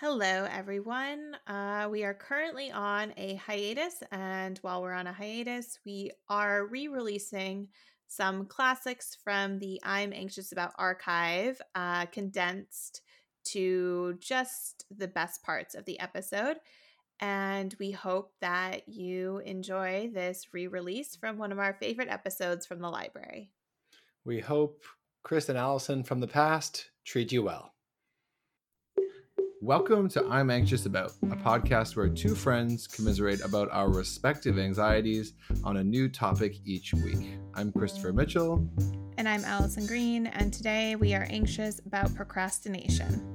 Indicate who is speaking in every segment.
Speaker 1: Hello, everyone. Uh, we are currently on a hiatus, and while we're on a hiatus, we are re releasing some classics from the I'm Anxious About archive, uh, condensed to just the best parts of the episode. And we hope that you enjoy this re release from one of our favorite episodes from the library.
Speaker 2: We hope Chris and Allison from the past treat you well. Welcome to I'm Anxious About, a podcast where two friends commiserate about our respective anxieties on a new topic each week. I'm Christopher Mitchell.
Speaker 1: And I'm Allison Green, and today we are anxious about procrastination.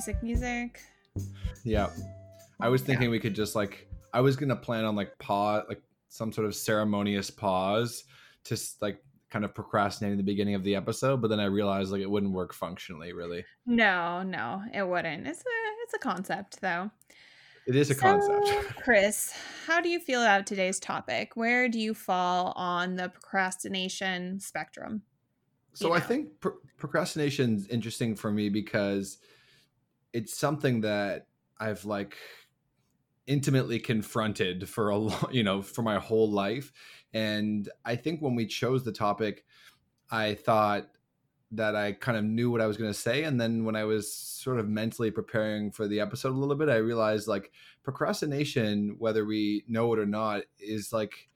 Speaker 1: Music, music.
Speaker 2: Yeah. I was thinking yeah. we could just like I was gonna plan on like pause like some sort of ceremonious pause to like kind of procrastinating the beginning of the episode, but then I realized like it wouldn't work functionally really.
Speaker 1: No, no, it wouldn't. It's a it's a concept though.
Speaker 2: It is a so, concept.
Speaker 1: Chris, how do you feel about today's topic? Where do you fall on the procrastination spectrum?
Speaker 2: So you know? I think pro- procrastination is interesting for me because it's something that I've like intimately confronted for a long, you know, for my whole life. And I think when we chose the topic, I thought that I kind of knew what I was going to say. And then when I was sort of mentally preparing for the episode a little bit, I realized like procrastination, whether we know it or not, is like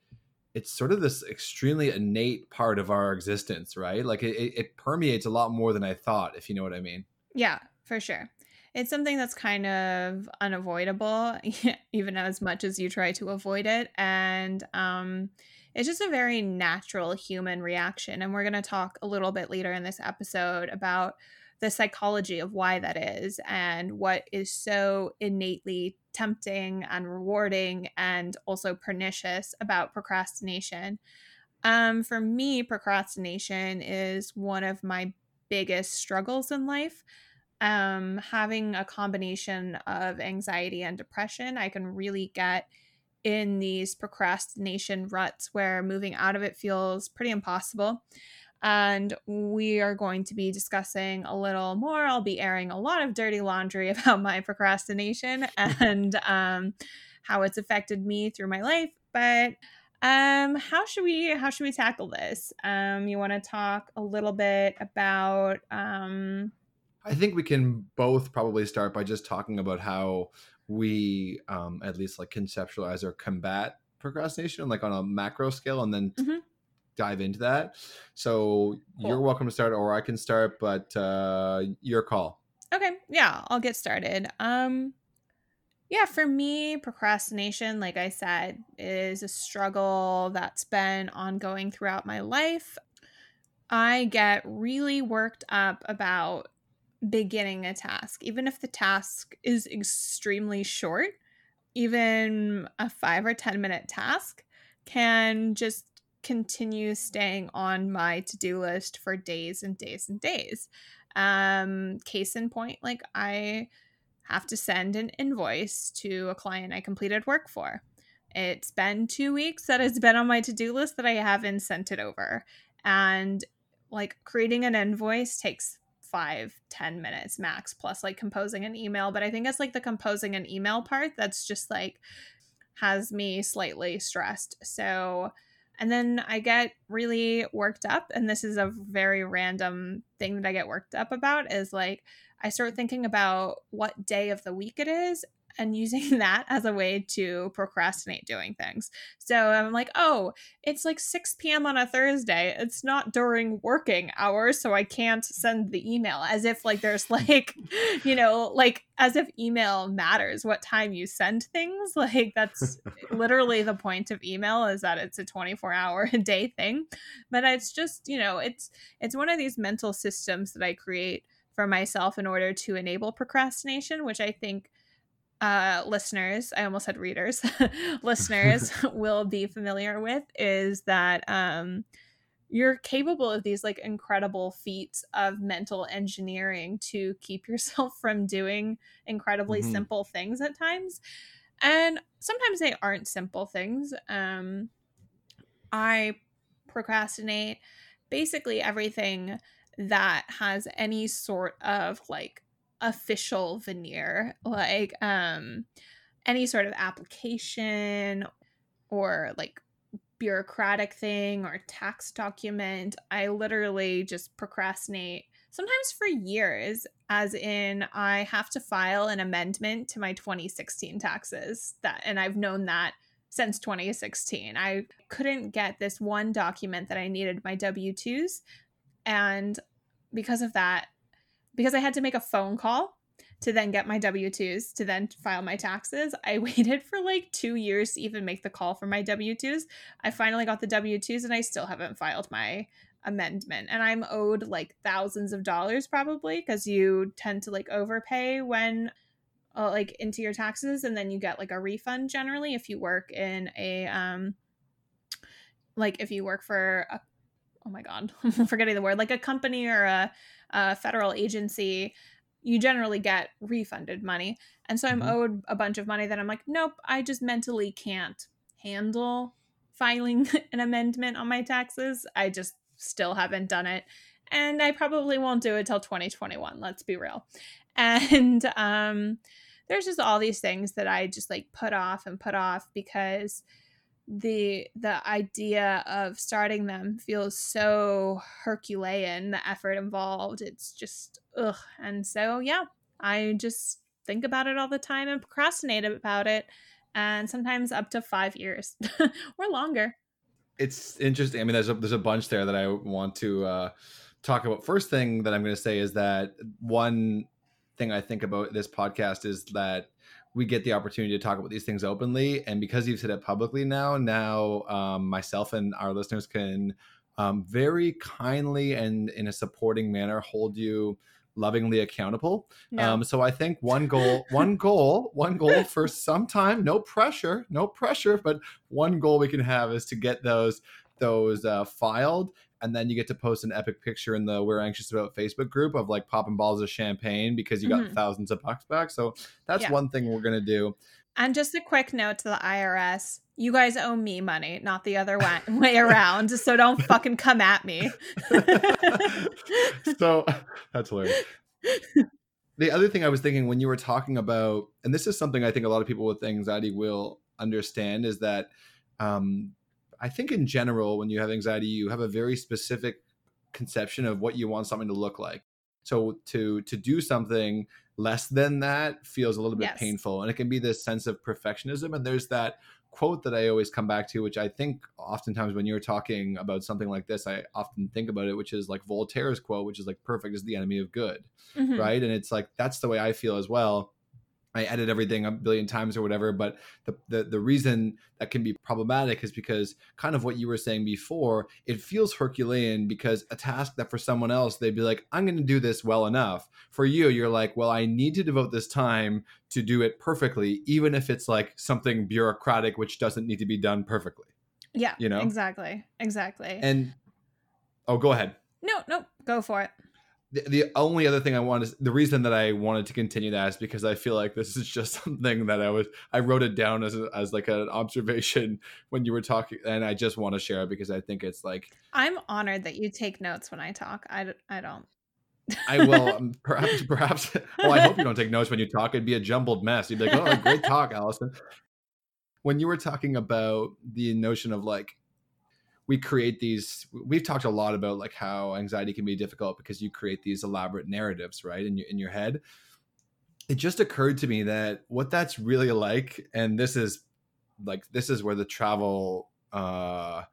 Speaker 2: it's sort of this extremely innate part of our existence, right? Like it, it permeates a lot more than I thought, if you know what I mean.
Speaker 1: Yeah, for sure it's something that's kind of unavoidable even as much as you try to avoid it and um, it's just a very natural human reaction and we're going to talk a little bit later in this episode about the psychology of why that is and what is so innately tempting and rewarding and also pernicious about procrastination. Um, for me procrastination is one of my biggest struggles in life um, having a combination of anxiety and depression, I can really get in these procrastination ruts where moving out of it feels pretty impossible. And we are going to be discussing a little more. I'll be airing a lot of dirty laundry about my procrastination and um, how it's affected me through my life. But um, how should we how should we tackle this? Um, you want to talk a little bit about um,
Speaker 2: I think we can both probably start by just talking about how we um, at least like conceptualize or combat procrastination like on a macro scale and then mm-hmm. dive into that. So cool. you're welcome to start or I can start, but uh, your call.
Speaker 1: Okay. Yeah, I'll get started. Um yeah, for me, procrastination, like I said, is a struggle that's been ongoing throughout my life. I get really worked up about beginning a task, even if the task is extremely short, even a five or 10 minute task can just continue staying on my to do list for days and days and days. Um, case in point, like I have to send an invoice to a client I completed work for. It's been two weeks that it's been on my to do list that I haven't sent it over. And like creating an invoice takes five ten minutes max plus like composing an email. But i think it's like the composing an email part that's just like has me slightly stressed. So and then i get really worked up and this is a very random thing that i get worked up about is like i start thinking about what day of the week it is and using that as a way to procrastinate doing things. So I'm like, oh, it's like 6 p.m. on a Thursday. It's not during working hours, so I can't send the email as if like there's like, you know, like as if email matters what time you send things. Like that's literally the point of email is that it's a 24 hour a day thing. But it's just, you know, it's it's one of these mental systems that I create for myself in order to enable procrastination, which I think uh, listeners, I almost said readers, listeners will be familiar with is that um, you're capable of these like incredible feats of mental engineering to keep yourself from doing incredibly mm-hmm. simple things at times and sometimes they aren't simple things um i procrastinate basically everything that has any sort of like official veneer like um any sort of application or like bureaucratic thing or tax document i literally just procrastinate sometimes for years as in i have to file an amendment to my 2016 taxes that and i've known that since 2016 i couldn't get this one document that i needed my w2s and because of that, because I had to make a phone call to then get my W 2s to then file my taxes, I waited for like two years to even make the call for my W 2s. I finally got the W 2s and I still haven't filed my amendment. And I'm owed like thousands of dollars probably because you tend to like overpay when uh, like into your taxes and then you get like a refund generally if you work in a um like if you work for a oh my god, I'm forgetting the word, like a company or a, a, federal agency, you generally get refunded money. And so I'm mm-hmm. owed a bunch of money that I'm like, nope, I just mentally can't handle filing an amendment on my taxes. I just still haven't done it. And I probably won't do it till 2021, let's be real. And um there's just all these things that I just like put off and put off because the the idea of starting them feels so herculean the effort involved. It's just ugh. And so yeah i just think about it all the time and procrastinate about it and sometimes up to five years or longer.
Speaker 2: It's interesting. I mean there's a there's a bunch there that i want to uh talk about. First thing that i'm going to say is that one thing i think about this podcast is that we get the opportunity to talk about these things openly. And because you've said it publicly now, now um, myself and our listeners can um, very kindly and in a supporting manner hold you lovingly accountable. No. Um, so I think one goal, one goal, one goal for some time, no pressure, no pressure, but one goal we can have is to get those those uh, filed and then you get to post an epic picture in the we're anxious about facebook group of like popping balls of champagne because you got mm-hmm. thousands of bucks back so that's yeah. one thing we're gonna do
Speaker 1: and just a quick note to the irs you guys owe me money not the other way, way around so don't fucking come at me
Speaker 2: so that's hilarious the other thing i was thinking when you were talking about and this is something i think a lot of people with anxiety will understand is that um, I think in general, when you have anxiety, you have a very specific conception of what you want something to look like. So to to do something less than that feels a little bit yes. painful, and it can be this sense of perfectionism. And there's that quote that I always come back to, which I think oftentimes when you're talking about something like this, I often think about it, which is like Voltaire's quote, which is like perfect is the enemy of good, mm-hmm. right? And it's like that's the way I feel as well I edit everything a billion times or whatever. But the, the, the reason that can be problematic is because kind of what you were saying before, it feels Herculean because a task that for someone else they'd be like, I'm going to do this well enough. For you, you're like, well, I need to devote this time to do it perfectly, even if it's like something bureaucratic which doesn't need to be done perfectly.
Speaker 1: Yeah, you know exactly, exactly.
Speaker 2: And oh, go ahead.
Speaker 1: No, no, go for it
Speaker 2: the, the only other thing I wanted, the reason that I wanted to continue that is because I feel like this is just something that I was, I wrote it down as, a, as like an observation when you were talking, and I just want to share it because I think it's like.
Speaker 1: I'm honored that you take notes when I talk. I, I don't.
Speaker 2: I will um, perhaps, perhaps. Well, I hope you don't take notes when you talk. It'd be a jumbled mess. You'd be like, "Oh, great talk, Allison." When you were talking about the notion of like we create these we've talked a lot about like how anxiety can be difficult because you create these elaborate narratives right in your in your head. It just occurred to me that what that's really like and this is like this is where the travel uh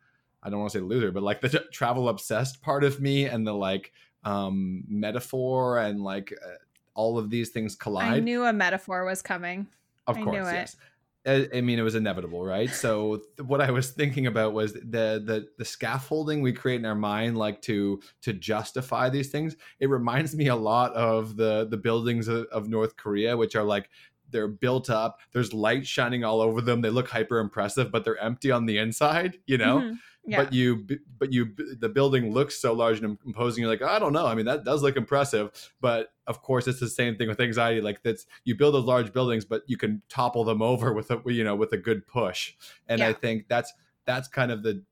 Speaker 2: i don't want to say loser but like the travel obsessed part of me and the like um metaphor and like uh, all of these things collide. i
Speaker 1: knew a metaphor was coming.
Speaker 2: Of I course yes I mean, it was inevitable, right? So what I was thinking about was the the the scaffolding we create in our mind, like to to justify these things. It reminds me a lot of the the buildings of, of North Korea, which are like they're built up. There's light shining all over them. They look hyper impressive, but they're empty on the inside, you know?
Speaker 1: Mhm. Yeah.
Speaker 2: But you, but you, the building looks so large and imposing. You're like, I don't know. I mean, that does look impressive, but of course, it's the same thing with anxiety. Like that's you build those large buildings, but you can topple them over with a, you know, with a good push. And I think that's that's kind of the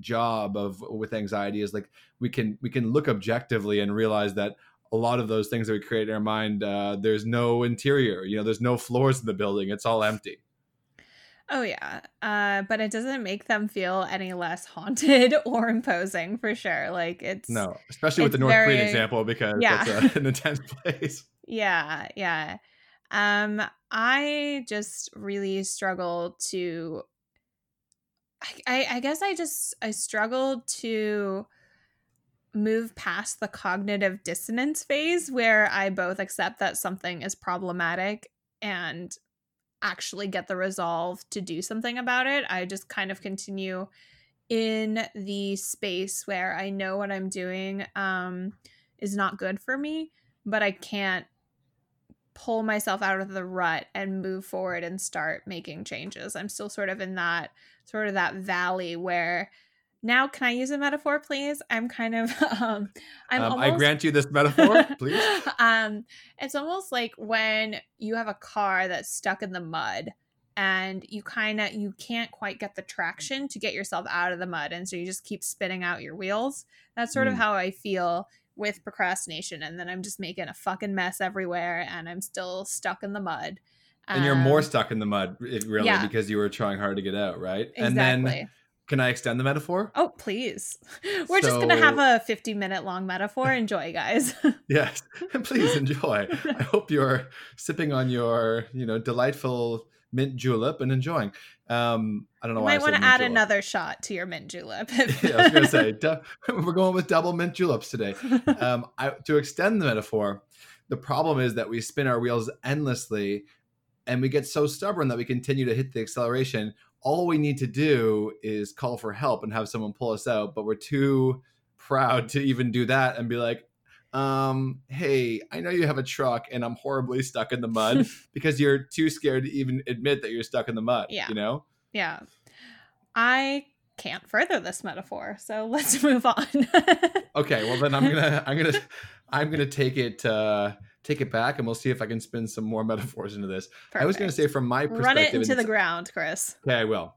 Speaker 2: job of with anxiety is like we can we can look objectively and realize that a lot of those things that we create in our mind, uh, there's no interior. You know, there's no floors in the building. It's all empty.
Speaker 1: Oh yeah, uh, but it doesn't make them feel any less haunted or imposing for sure. Like it's
Speaker 2: No, especially with the
Speaker 1: It's
Speaker 2: North Korean example because
Speaker 1: Yeah.
Speaker 2: that's a, an intense place.
Speaker 1: yeah, yeah. Um, I just really struggle to. I, I, I guess I just I struggle to move past the cognitive dissonance phase where I both accept that something is problematic and actually get the resolve to do something about it. I just kind of continue in the space where I know what I'm doing um, is not good for me, but I can't pull myself out of the rut and move forward and start making changes. I'm still sort of in that sort of that valley where now can I use a metaphor please? I'm kind of um I'm
Speaker 2: Um,
Speaker 1: almost
Speaker 2: I grant you this metaphor, please.
Speaker 1: um, it's almost like when you have a car that's stuck in the mud and you kind of you can't quite get the traction to get yourself out of the mud and so you just keep spinning out your wheels. That's sort of
Speaker 2: Mm.
Speaker 1: how I feel with procrastination and then I'm just making a fucking mess everywhere and I'm still stuck in the mud.
Speaker 2: and you're more
Speaker 1: Um,
Speaker 2: stuck in the mud, really,
Speaker 1: yeah.
Speaker 2: because you were trying hard to get out, right?
Speaker 1: exactly.
Speaker 2: And then, can I extend the metaphor?
Speaker 1: Oh, please. We're just going to have a 50 minute long metaphor. Enjoy, guys.
Speaker 2: Yes, please enjoy. I hope you're sipping on your, you know, delightful mint julep and enjoying. Um, I don't know
Speaker 1: You
Speaker 2: why I
Speaker 1: might want to add
Speaker 2: julep.
Speaker 1: another shot to your mint julep.
Speaker 2: yeah, I was gonna say du- we're going with double mint juleps today. Um, I, to extend the metaphor, the problem is that we spin our wheels endlessly, and we get so stubborn that we continue to hit the acceleration. All we need to do is call for help and have someone pull us out, but we're too proud to even do that and be like, um, "Hey, I know you have a truck, and I'm horribly stuck in the mud," because you're too scared to even admit that you're stuck in the mud.
Speaker 1: Yeah.
Speaker 2: you know.
Speaker 1: Yeah. I can't further this metaphor, so let's move on.
Speaker 2: Okay, well then I'm gonna I'm gonna I'm gonna take it uh take it back and we'll see if I can spin some more metaphors into this. I was gonna say from my perspective
Speaker 1: run it into the ground, Chris.
Speaker 2: Okay, I will.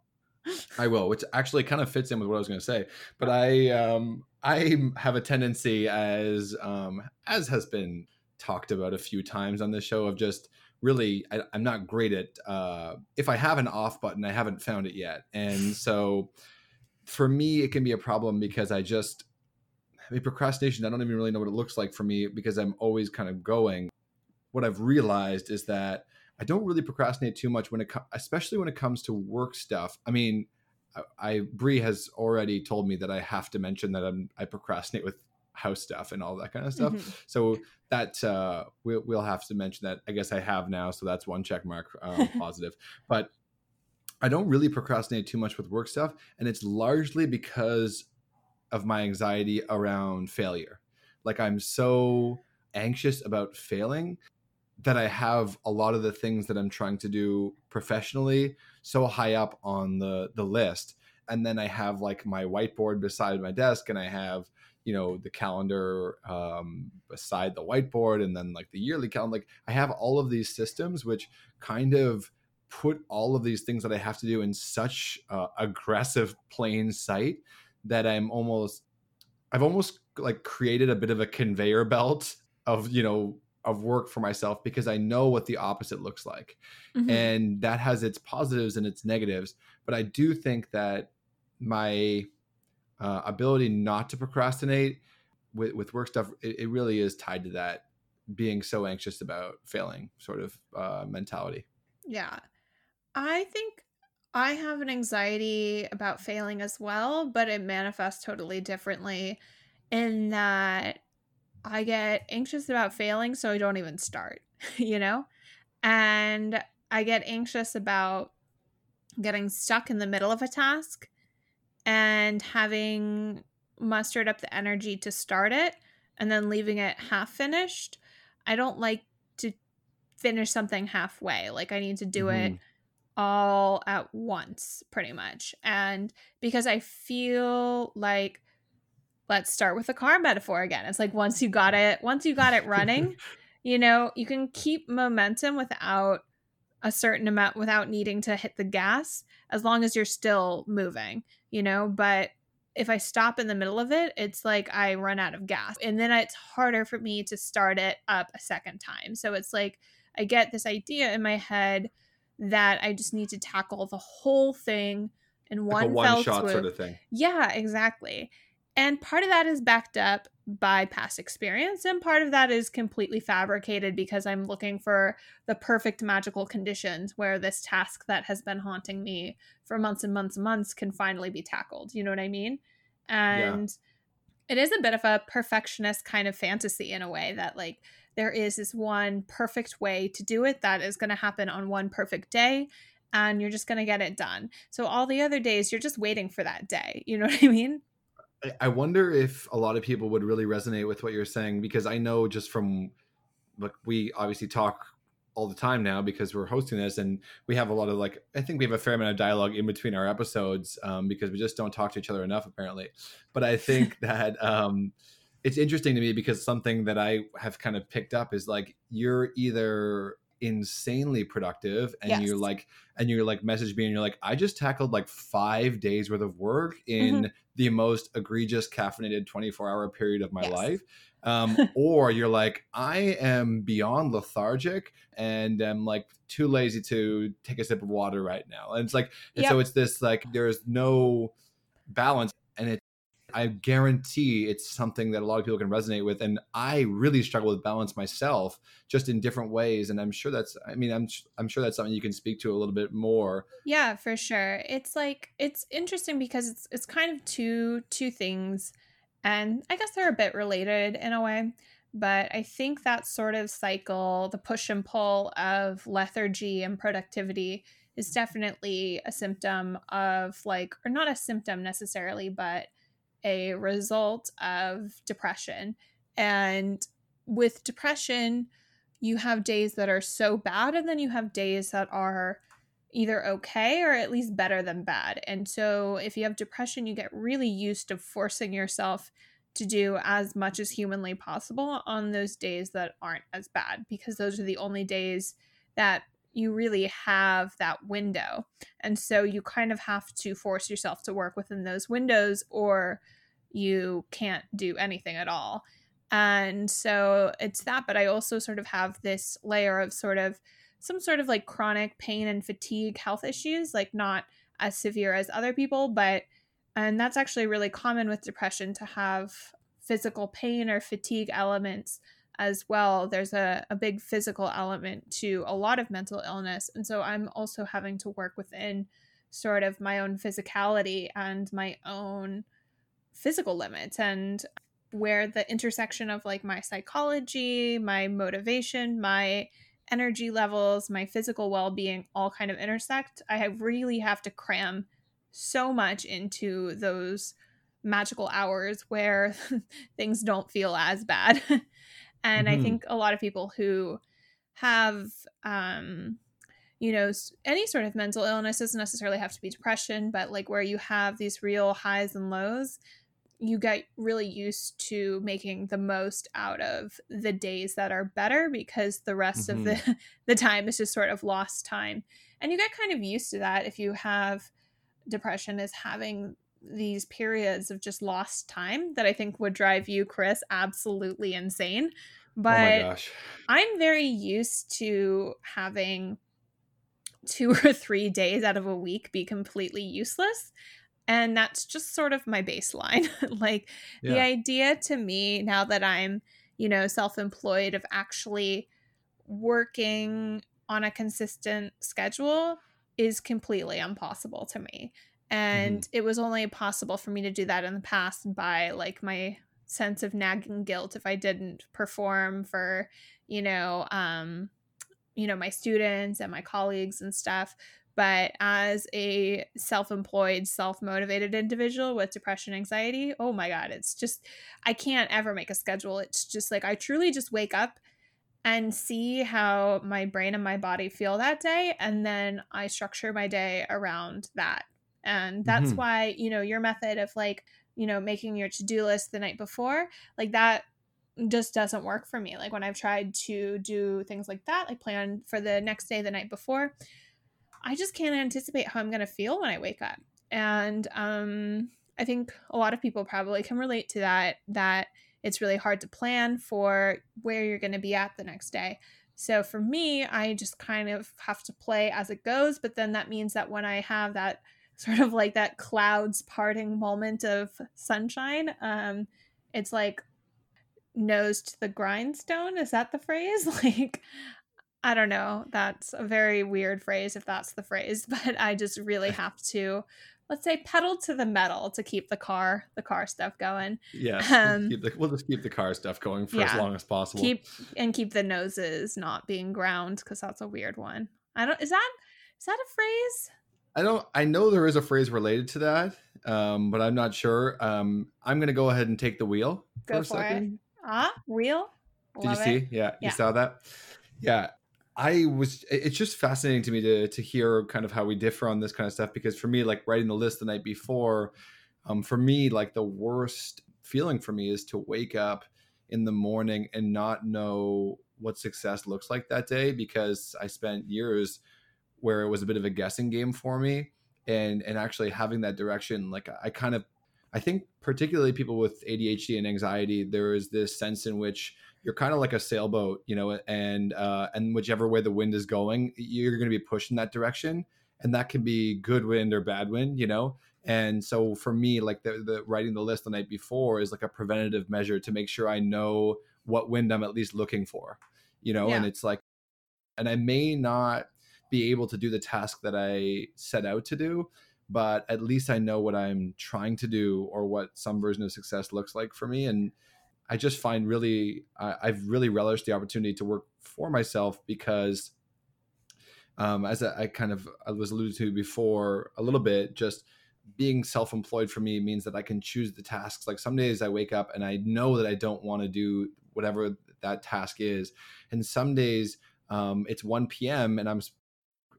Speaker 2: I will, which actually kind of fits in with what I was gonna say. But I um I have a tendency as um as has been talked about a few times on this show of just really I, I'm not great at uh if I have an off button, I haven't found it yet. And so for me it can be a problem because I just I mean procrastination, I don't even really know what it looks like for me because I'm always kind of going. What I've realized is that I don't really procrastinate too much when it, co- especially when it comes to work stuff. I mean, I, I Bree has already told me that I have to mention that I'm, I procrastinate with house stuff and all that kind of stuff.
Speaker 1: Mhm.
Speaker 2: So that uh, we'll we'll have to mention that. I guess I have now, so that's one check mark um, positive. But I don't really procrastinate too much with work stuff, and it's largely because of my anxiety around failure. Like I'm so anxious about failing that I have a lot of the things that I'm trying to do professionally so high up on the the list and then I have like my whiteboard beside my desk and I have you know the calendar um, beside the whiteboard and then like the yearly calendar like I have all of these systems which kind of put all of these things that I have to do in such uh, aggressive plain sight that I'm almost I've almost like created a bit of a conveyor belt of you know of work for myself because I know what the opposite looks like
Speaker 1: Mhm.
Speaker 2: and that has its positives and its negatives but i do think that my uh, ability not to procrastinate with, with work stuff it, it really is tied to that being so anxious about failing sort of uh, mentality
Speaker 1: Yeah. I think I have an anxiety about failing as well, but it manifests totally differently in that I get anxious about failing, so I don't even start, you know? And I get anxious about getting stuck in the middle of a task and having mustered up the energy to start it and then leaving it half finished. I don't like to finish something halfway. Like I need to do mm-hmm. it all at once, pretty much. And because I feel like let's start with the car metaphor again. It's like once you got it, once you got it running, you know, you can keep momentum without a certain amount without needing to hit the gas as long as you're still moving, you know, but if I stop in the middle of it, it's like I run out of gas. And then it's harder for me to start it up a second time. So it's like I get this idea in my head that I just need to tackle the whole thing in one, like one shot swoop.
Speaker 2: sort of thing.
Speaker 1: Yeah, exactly. And part of that is backed up by past experience, and part of that is completely fabricated because I'm looking for the perfect magical conditions where this task that has been haunting me for months and months and months can finally be tackled. You know what I mean? And yeah. it is a bit of a perfectionist kind of fantasy in a way that, like, there is this one perfect way to do it that is going to happen on one perfect day and you're just going to get it done. So all the other days you're just waiting for that day. You know what I mean?
Speaker 2: I wonder if a lot of people would really resonate with what you're saying because I know just from like we obviously talk all the time now because we're hosting this and we have a lot of like I think we have a fair amount of dialogue in between our episodes um, because we just don't talk to each other enough apparently. But I think that um, it's interesting to me because something that I have kind of picked up is like you're either insanely productive and yes. you're like and you're like message me and you're like i just tackled like five days worth of work in mm-hmm. the most egregious caffeinated 24 hour period of my yes. life um, or you're like i am beyond lethargic and i'm like too lazy to take a sip of water right now and it's like and yep. so it's this like there's no balance and it I guarantee it's something that a lot of people can resonate with. And I really struggle with balance myself, just in different ways. And I'm sure that's, I mean, I'm I'm sure that's something you can speak to a little bit more.
Speaker 1: Yeah, for sure. It's like it's interesting because it's it's kind of two two things, and I guess they're a bit related in a way. But I think that sort of cycle, the push and pull of lethargy and productivity, is definitely a symptom of like, or not a symptom necessarily, but a result of depression. And with depression, you have days that are so bad, and then you have days that are either okay or at least better than bad. And so, if you have depression, you get really used to forcing yourself to do as much as humanly possible on those days that aren't as bad because those are the only days that you really have that window. And so you kind of have to force yourself to work within those windows or you can't do anything at all. And so it's that, but I also sort of have this layer of sort of some sort of like chronic pain and fatigue health issues, like not as severe as other people, but and that's actually really common with depression to have physical pain or fatigue elements as well. There's a, a big physical element to a lot of mental illness. And so I'm also having to work within sort of my own physicality and my own physical limits and where the intersection of like my psychology, my motivation, my energy levels, my physical well being all kind of intersect. I really have to cram so much into those magical hours where things don't feel as bad. and mm-hmm. I think a lot of people who have, um, you know, any sort of mental illness doesn't necessarily have to be depression, but like where you have these real highs and lows, you get really used to making the most out of the days that are better because the rest mm-hmm. of the mm-hmm. the time is just sort of lost time and you get kind of used to that if you have depression is having these periods of just lost time that i think would drive you chris absolutely insane oh but oh i'm very used to having two or three days out of a week be completely useless and that's just sort of my baseline. like yeah. the idea to me now that I'm, you know, self-employed of actually working on a consistent schedule is completely impossible to me. And mm-hmm. it was only possible for me to do that in the past by like my sense of nagging guilt if I didn't perform for, you know, um, you know, my students and my colleagues and stuff. But as a self employed, self motivated individual with depression, anxiety, oh my God, it's just, I can't ever make a schedule. It's just like I truly just wake up and see how my brain and my body feel that day. And then I structure my day around that. And that's
Speaker 2: Mhm.
Speaker 1: why, you know, your method of like, you know, making your to do list the night before, like that just doesn't work for me. Like when I've tried to do things like that, like plan for the next day the night before, I just can't anticipate how I'm going to feel when I wake up. And um I think a lot of people probably can relate to that that it's really hard to plan for where you're going to be at the next day. So for me, I just kind of have to play as it goes, but then that means that when I have that sort of like that clouds parting moment of sunshine, um it's like nose to the grindstone. Is that the phrase? Like I don't know. That's a very weird phrase if that's the phrase, but I just really have to let's say pedal to the metal to keep the car the car stuff going.
Speaker 2: We'll,
Speaker 1: Um,
Speaker 2: the, we'll just keep the car stuff going for as long as possible.
Speaker 1: Keep and keep the noses not being ground cuz that's a weird one. I don't is that is that a phrase?
Speaker 2: I don't. I know there is a phrase related to that, um, but I'm not sure. Um, I'm going to go ahead and take the wheel for
Speaker 1: Go
Speaker 2: a
Speaker 1: for it.
Speaker 2: second.
Speaker 1: Ah, wheel?
Speaker 2: Did you
Speaker 1: Love
Speaker 2: see?
Speaker 1: it.
Speaker 2: Yeah, you saw that. Yeah, I was. It's just fascinating to me to to hear kind of how we differ on this kind of stuff because for me, like writing the list the night before, um, for me, like the worst feeling for me is to wake up in the morning and not know what success looks like that day because I spent years where it was a bit of a guessing game for me and and actually having that direction like I kind of I think particularly people with ADHD and anxiety there is this sense in which you're kind of like a sailboat you know and uh and whichever way the wind is going you're going to be pushed in that direction and that can be good wind or bad wind you know? And so for me like the, the writing the list the night before is like a preventative measure to make sure I know what wind I'm at least looking for you know? And it's like and I may not be able to do the task that I set out to do, but at least I know what I'm trying to do or what some version of success looks like for me. And I just find really, I, I've really relished the opportunity to work for myself because, um, as I, I kind of I was alluded to before a little bit, just being self-employed for me means that I can choose the tasks. Like some days I wake up and I know that I don't want to do whatever that task is, and some days um, it's 1 p.m. and I'm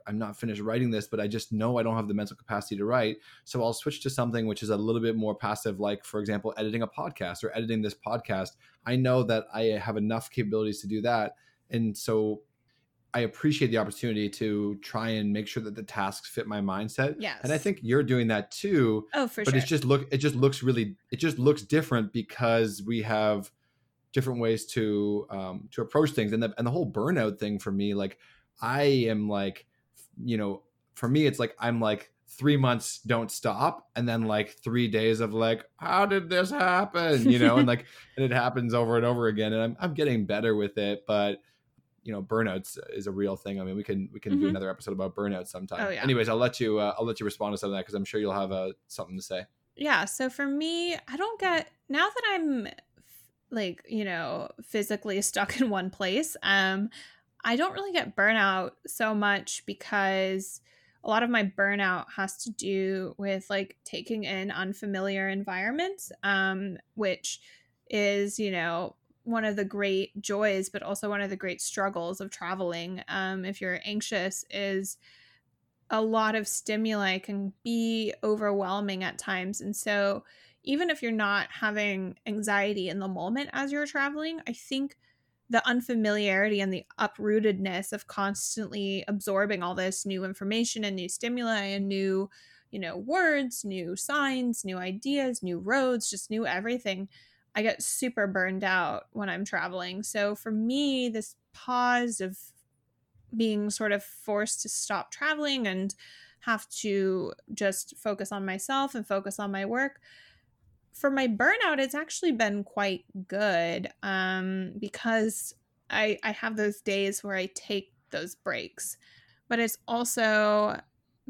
Speaker 2: I'm not finished writing this, but I just know I don't have the mental capacity to write. So I'll switch to something which is a little bit more passive, like for example, editing a podcast or editing this podcast. I know that I have enough capabilities to do that, and so I appreciate the opportunity to try and make sure that the tasks fit my mindset.
Speaker 1: Yes.
Speaker 2: And I think you're doing that too
Speaker 1: Oh, for
Speaker 2: but
Speaker 1: sure.
Speaker 2: it's just look it just looks really it just looks different because we have different ways to um to approach things and the and the whole burnout thing for me like i am like you know for me it's like i'm like three months don't stop and then like three days of like how did this happen you know and like and it happens over and over again and i'm, I'm getting better with it but you know burnouts is a real thing i mean we can we can do
Speaker 1: Mhm.
Speaker 2: another episode about burnout sometime
Speaker 1: Oh, yeah.
Speaker 2: anyways i'll let you uh, i'll let you respond to some of that because i'm sure you'll have uh, something to say
Speaker 1: yeah so for me i don't get now that i'm f- like you know physically stuck in one place um i don't really get burnout so much because a lot of my burnout has to do with like taking in unfamiliar environments um which is you know one of the great joys but also one of the great struggles of traveling um if you're anxious is a lot of stimuli can be overwhelming at times. And so, even if you're not having anxiety in the moment as you're traveling, I think the unfamiliarity and the uprootedness of constantly absorbing all this new information and new stimuli and new, you know, words, new signs, new ideas, new roads, just new everything. I get super burned out when I'm traveling. So for me, this pause of being sort of forced to stop traveling and have to just focus on myself and focus on my work for my burnout it's actually been quite good um, because I, I have those days where i take those breaks but it's also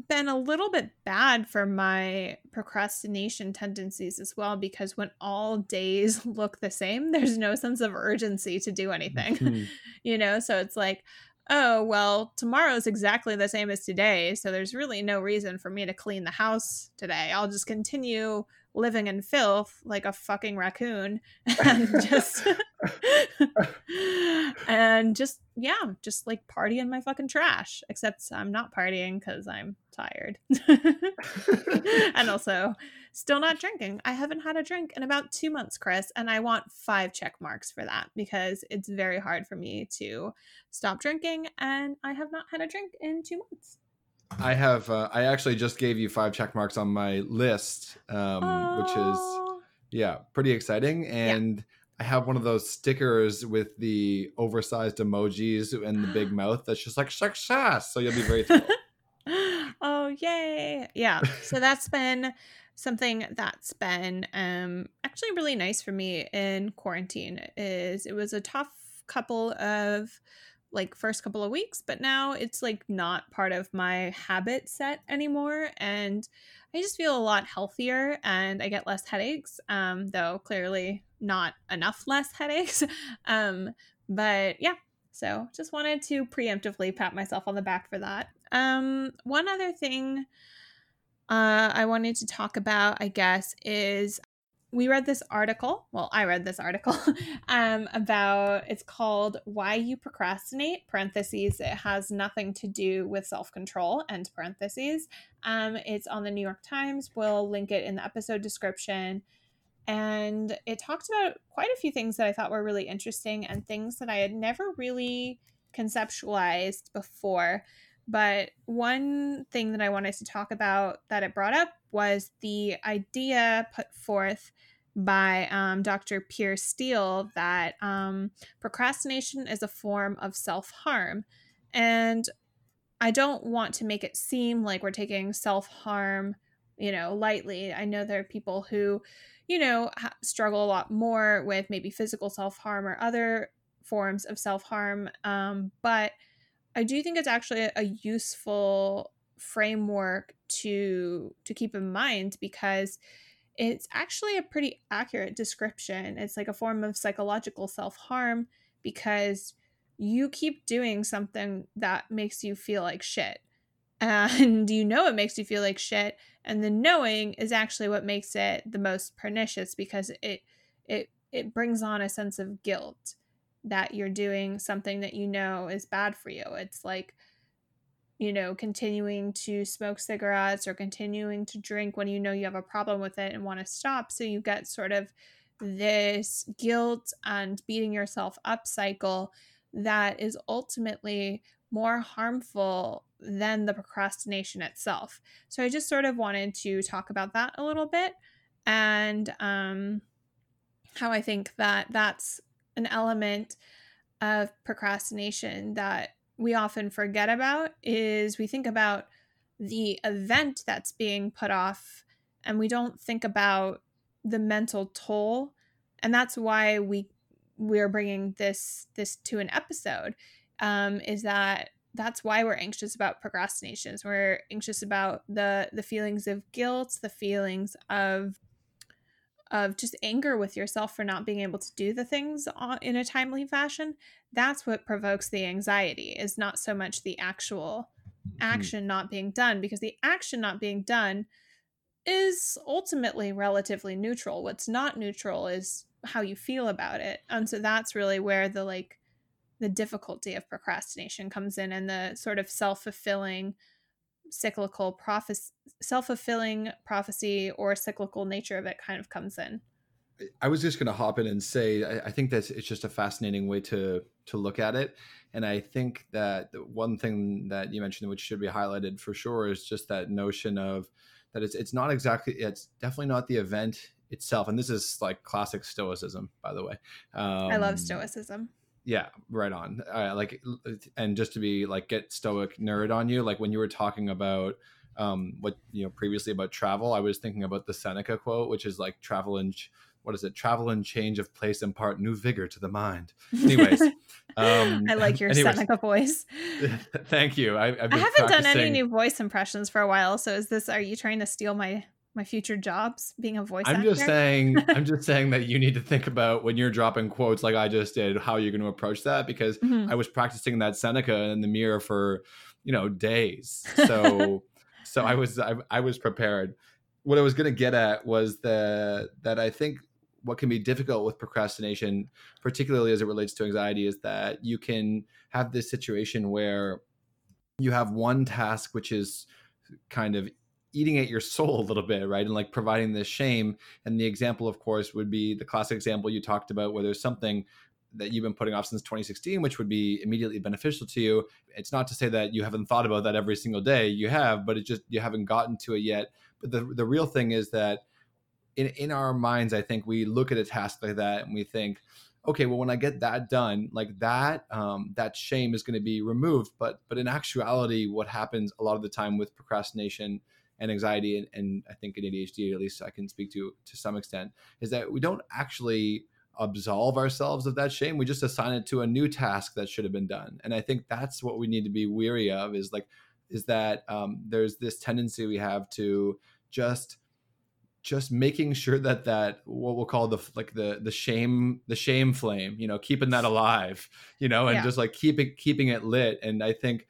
Speaker 1: been a little bit bad for my procrastination tendencies as well because when all days look the same there's no sense of urgency to do anything
Speaker 2: Hmm.
Speaker 1: you know so it's like oh well tomorrow's exactly the same as today so there's really no reason for me to clean the house today i'll just continue living in filth like a fucking raccoon and just and just yeah just like party in my fucking trash except i'm not partying because i'm tired. And also still not drinking. I haven't had a drink in about two months chris and i want five check marks for that because it's very hard for me to stop drinking and i have not had a drink in two months
Speaker 2: I have. Uh, I actually just gave you five check marks on my list, um, oh. which is yeah, pretty exciting. And yeah. I have one of those stickers with the oversized emojis and the big mouth that's just like success. So you'll be very thrilled.
Speaker 1: oh yay! Yeah. So that's been something that's been um, actually really nice for me in quarantine. Is it was a tough couple of like first couple of weeks, but now it's like not part of my habit set anymore. And I just feel a lot healthier and I get less headaches, um, though clearly not enough less headaches. um, but yeah, so just wanted to preemptively pat myself on the back for that. Um, one other thing uh, I wanted to talk about, I guess, is we read this article. Well, I read this article um, about it's called "Why You Procrastinate." Parentheses. It has nothing to do with self control. End parentheses. Um, it's on the New York Times. We'll link it in the episode description. And it talks about quite a few things that I thought were really interesting and things that I had never really conceptualized before. But one thing that I wanted to talk about that it brought up was the idea put forth by um, Dr. Piers Steel that um, procrastination is a form of self harm. And I don't want to make it seem like we're taking self harm, you know, lightly. I know there are people who, you know, struggle a lot more with maybe physical self harm or other forms of self harm. Um, but I do think it's actually a useful framework to to keep in mind because it's actually a pretty accurate description. It's like a form of psychological self-harm because you keep doing something that makes you feel like shit. And you know it makes you feel like shit, and the knowing is actually what makes it the most pernicious because it it it brings on a sense of guilt that you're doing something that you know is bad for you. It's like you know, continuing to smoke cigarettes or continuing to drink when you know you have a problem with it and want to stop. So you get sort of this guilt and beating yourself up cycle that is ultimately more harmful than the procrastination itself. So I just sort of wanted to talk about that a little bit and um, how I think that that's an element of procrastination that we often forget about is we think about the event that's being put off and we don't think about the mental toll. And that's why we we're bringing this this to an episode um, is that that's why we're anxious about procrastinations. We're anxious about the the feelings of guilt the feelings of of just anger with yourself for not being able to do the things in a timely fashion that's what provokes the anxiety is not so much the actual mm-hmm. action not being done because the action not being done is ultimately relatively neutral what's not neutral is how you feel about it and so that's really where the like the difficulty of procrastination comes in and the sort of self-fulfilling cyclical prophecy self-fulfilling prophecy or cyclical nature of it kind of comes in?
Speaker 2: I was just going to hop in and say I, I, think that it's just a fascinating way to to look at it. And i think that one thing that you mentioned which should be highlighted for sure is just that notion of that it's it's not exactly it's definitely not the event itself. And this is like classic stoicism by the way.
Speaker 1: Um, i love um, stoicism
Speaker 2: yeah right on. Uh, like and just to be like get stoic nerd on you like when you were talking about um what you know previously about travel i was thinking about the seneca quote which is like travel and what is it? Travel and change of place impart new vigor to the mind. Anyways
Speaker 1: um i like your anyways, seneca voice.
Speaker 2: Thank you. I,
Speaker 1: I haven't practicing... done any new voice impressions for a while so is this are you trying to steal my my future jobs being a voice
Speaker 2: I'm
Speaker 1: actor.
Speaker 2: just saying I'm just saying that you need to think about when you're dropping quotes like I just did how you're going to approach that because mm-hmm. I was practicing that Seneca in the mirror for you know days so so I was I, I was prepared what I was going to get at was the that I think what can be difficult with procrastination, particularly as it relates to anxiety, is that you can have this situation where you have one task which is kind of eating at your soul a little bit, right? And like providing this shame. And the example, of course, would be the classic example you talked about where there's something that you've been putting off since 2016, which would be immediately beneficial to you. It's not to say that you haven't thought about that every single day. You have, but it just you haven't gotten to it yet. But the the real thing is that in in our minds, I think we look at a task like that and we think, okay, well, when I get that done, like that, um, that shame is going to be removed. But but in actuality, what happens a lot of the time with procrastination and anxiety, and, and I think in ADHD, at least I can speak to to some extent, is that we don't actually absolve ourselves of that shame. We just assign it to a new task that should have been done. And I think that's what we need to be weary of is like, is that um, there's this tendency we have to just just making sure that that what we'll call the like the the shame the shame flame you know keeping that alive you know and yeah. just like keeping keeping it lit and i think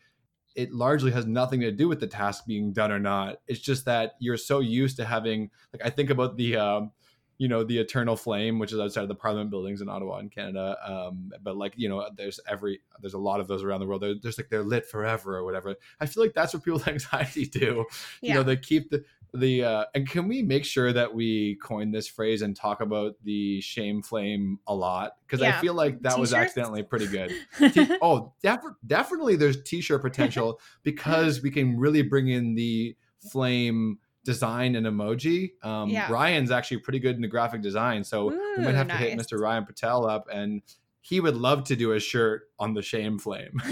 Speaker 2: it largely has nothing to do with the task being done or not. It's just that you're so used to having like i think about the um you know the eternal flame which is outside of the parliament buildings in ottawa in canada um, but like you know there's every there's a lot of those around the world they're just like they're lit forever or whatever i feel like that's what people with anxiety do yeah. you know they keep the the uh, and can we make sure that we coin this phrase and talk about the shame flame a lot because yeah. i feel like that T-shirts? was accidentally pretty good T- oh def- definitely there's t-shirt potential because we can really bring in the flame design an emoji. Um, yeah. Ryan's actually pretty good in the graphic design, so Ooh, we might have nice. to hit Mr. Ryan Patel up, and he would love to do a shirt on the shame flame.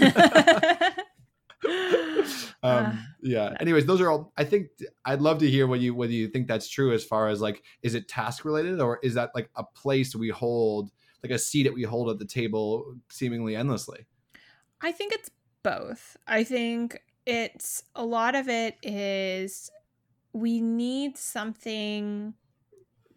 Speaker 2: um, yeah. Anyways, those are all. I think I'd love to hear what you whether you think that's true as far as like, is it task related or is that like a place we hold, like a seat that we hold at the table, seemingly endlessly?
Speaker 1: I think it's both. I think it's a lot of it is we need something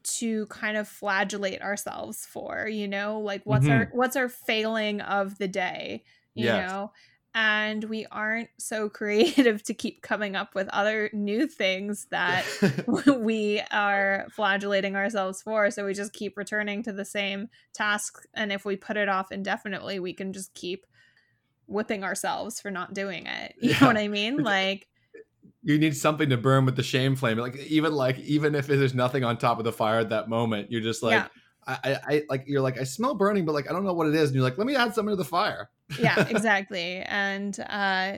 Speaker 1: to kind of flagellate ourselves for you know like what's mm-hmm. our what's our failing of the day you yes. know and we aren't so creative to keep coming up with other new things that we are flagellating ourselves for so we just keep returning to the same task and if we put it off indefinitely we can just keep whipping ourselves for not doing it you yeah. know what i mean like
Speaker 2: you need something to burn with the shame flame. Like even like even if there's nothing on top of the fire at that moment, you're just like yeah. I, I like you're like I smell burning, but like I don't know what it is, and you're like, let me add something to the fire.
Speaker 1: yeah, exactly. And uh,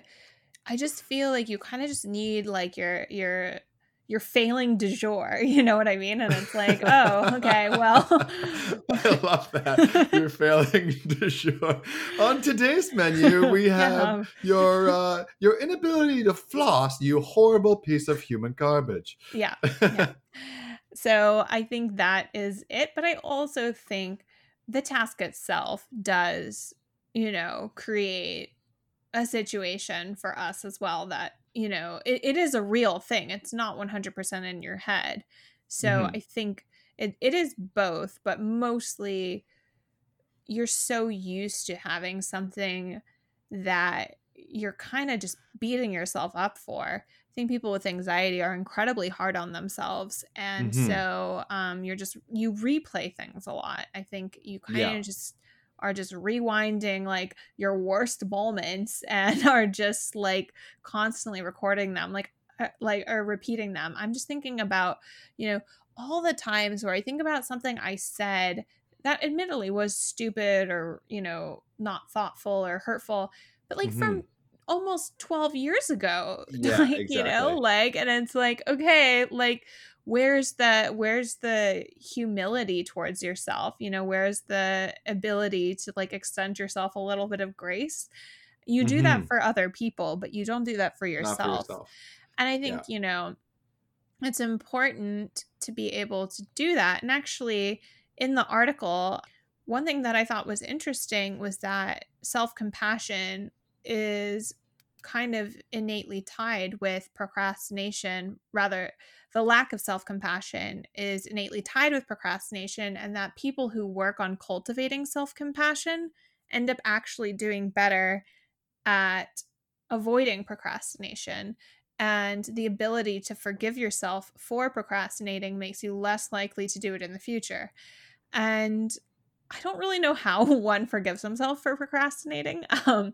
Speaker 1: I just feel like you kind of just need like your your you're failing du jour. You know what I mean? And it's like, oh, okay, well.
Speaker 2: I love that. You're failing du jour. On today's menu, we have yeah. your uh, your inability to floss, you horrible piece of human garbage.
Speaker 1: Yeah. yeah. so I think that is it. But I also think the task itself does, you know, create a situation for us as well that you know it, it is a real thing it's not 100% in your head so mm-hmm. i think it, it is both but mostly you're so used to having something that you're kind of just beating yourself up for i think people with anxiety are incredibly hard on themselves and mm-hmm. so um, you're just you replay things a lot i think you kind of yeah. just are just rewinding like your worst moments and are just like constantly recording them like uh, like or repeating them i'm just thinking about you know all the times where i think about something i said that admittedly was stupid or you know not thoughtful or hurtful but like mm-hmm. from almost 12 years ago yeah, like exactly. you know like and it's like okay like where's the where's the humility towards yourself you know where's the ability to like extend yourself a little bit of grace you do mm-hmm. that for other people but you don't do that for yourself, for yourself. and i think yeah. you know it's important to be able to do that and actually in the article one thing that i thought was interesting was that self-compassion is kind of innately tied with procrastination rather the lack of self compassion is innately tied with procrastination, and that people who work on cultivating self compassion end up actually doing better at avoiding procrastination. And the ability to forgive yourself for procrastinating makes you less likely to do it in the future. And I don't really know how one forgives himself for procrastinating. Um,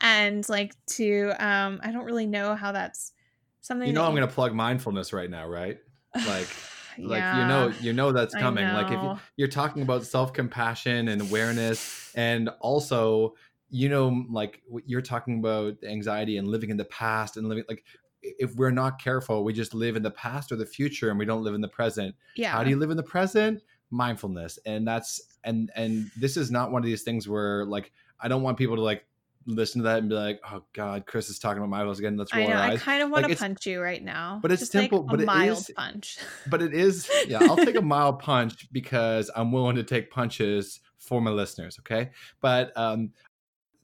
Speaker 1: and like to, um, I don't really know how that's something.
Speaker 2: You know, I'm
Speaker 1: you...
Speaker 2: going to plug mindfulness right now, right? Like, like you know you know that's coming know. like if you, you're talking about self-compassion and awareness and also you know like you're talking about anxiety and living in the past and living like if we're not careful we just live in the past or the future and we don't live in the present
Speaker 1: yeah
Speaker 2: how do you live in the present mindfulness and that's and and this is not one of these things where like i don't want people to like listen to that and be like, "Oh God, Chris is talking about mindfulness again." Let's roll I know.
Speaker 1: I kind of want like to punch you right now,
Speaker 2: but it's Just simple.
Speaker 1: Like
Speaker 2: but
Speaker 1: a mild
Speaker 2: is,
Speaker 1: punch.
Speaker 2: But it is. Yeah, I'll take a mild punch because I'm willing to take punches for my listeners. Okay, but um,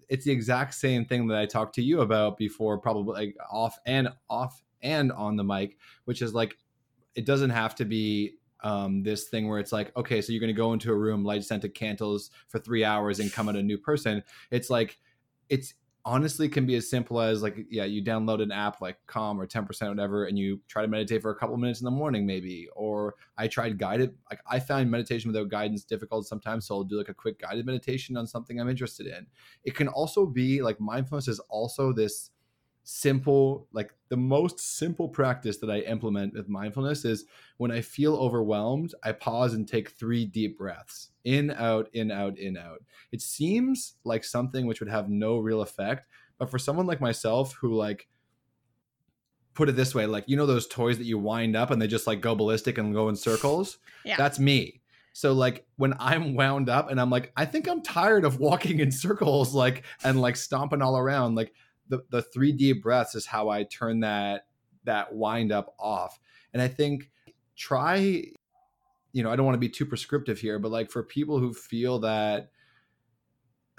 Speaker 2: it's the exact same thing that I talked to you about before, probably like off and off and on the mic, which is like it doesn't have to be um, this thing where it's like, okay, so you're going to go into a room, light scented candles for three hours, and come out a new person. It's like it's honestly can be as simple as like yeah you download an app like calm or 10% or whatever and you try to meditate for a couple minutes in the morning maybe or i tried guided like i find meditation without guidance difficult sometimes so i'll do like a quick guided meditation on something i'm interested in it can also be like mindfulness is also this simple like the most simple practice that i implement with mindfulness is when i feel overwhelmed i pause and take three deep breaths in out in out in out it seems like something which would have no real effect but for someone like myself who like put it this way like you know those toys that you wind up and they just like go ballistic and go in circles
Speaker 1: yeah.
Speaker 2: that's me so like when I'm wound up and I'm like, I think I'm tired of walking in circles, like and like stomping all around. Like the three deep breaths is how I turn that that wind up off. And I think try, you know, I don't want to be too prescriptive here, but like for people who feel that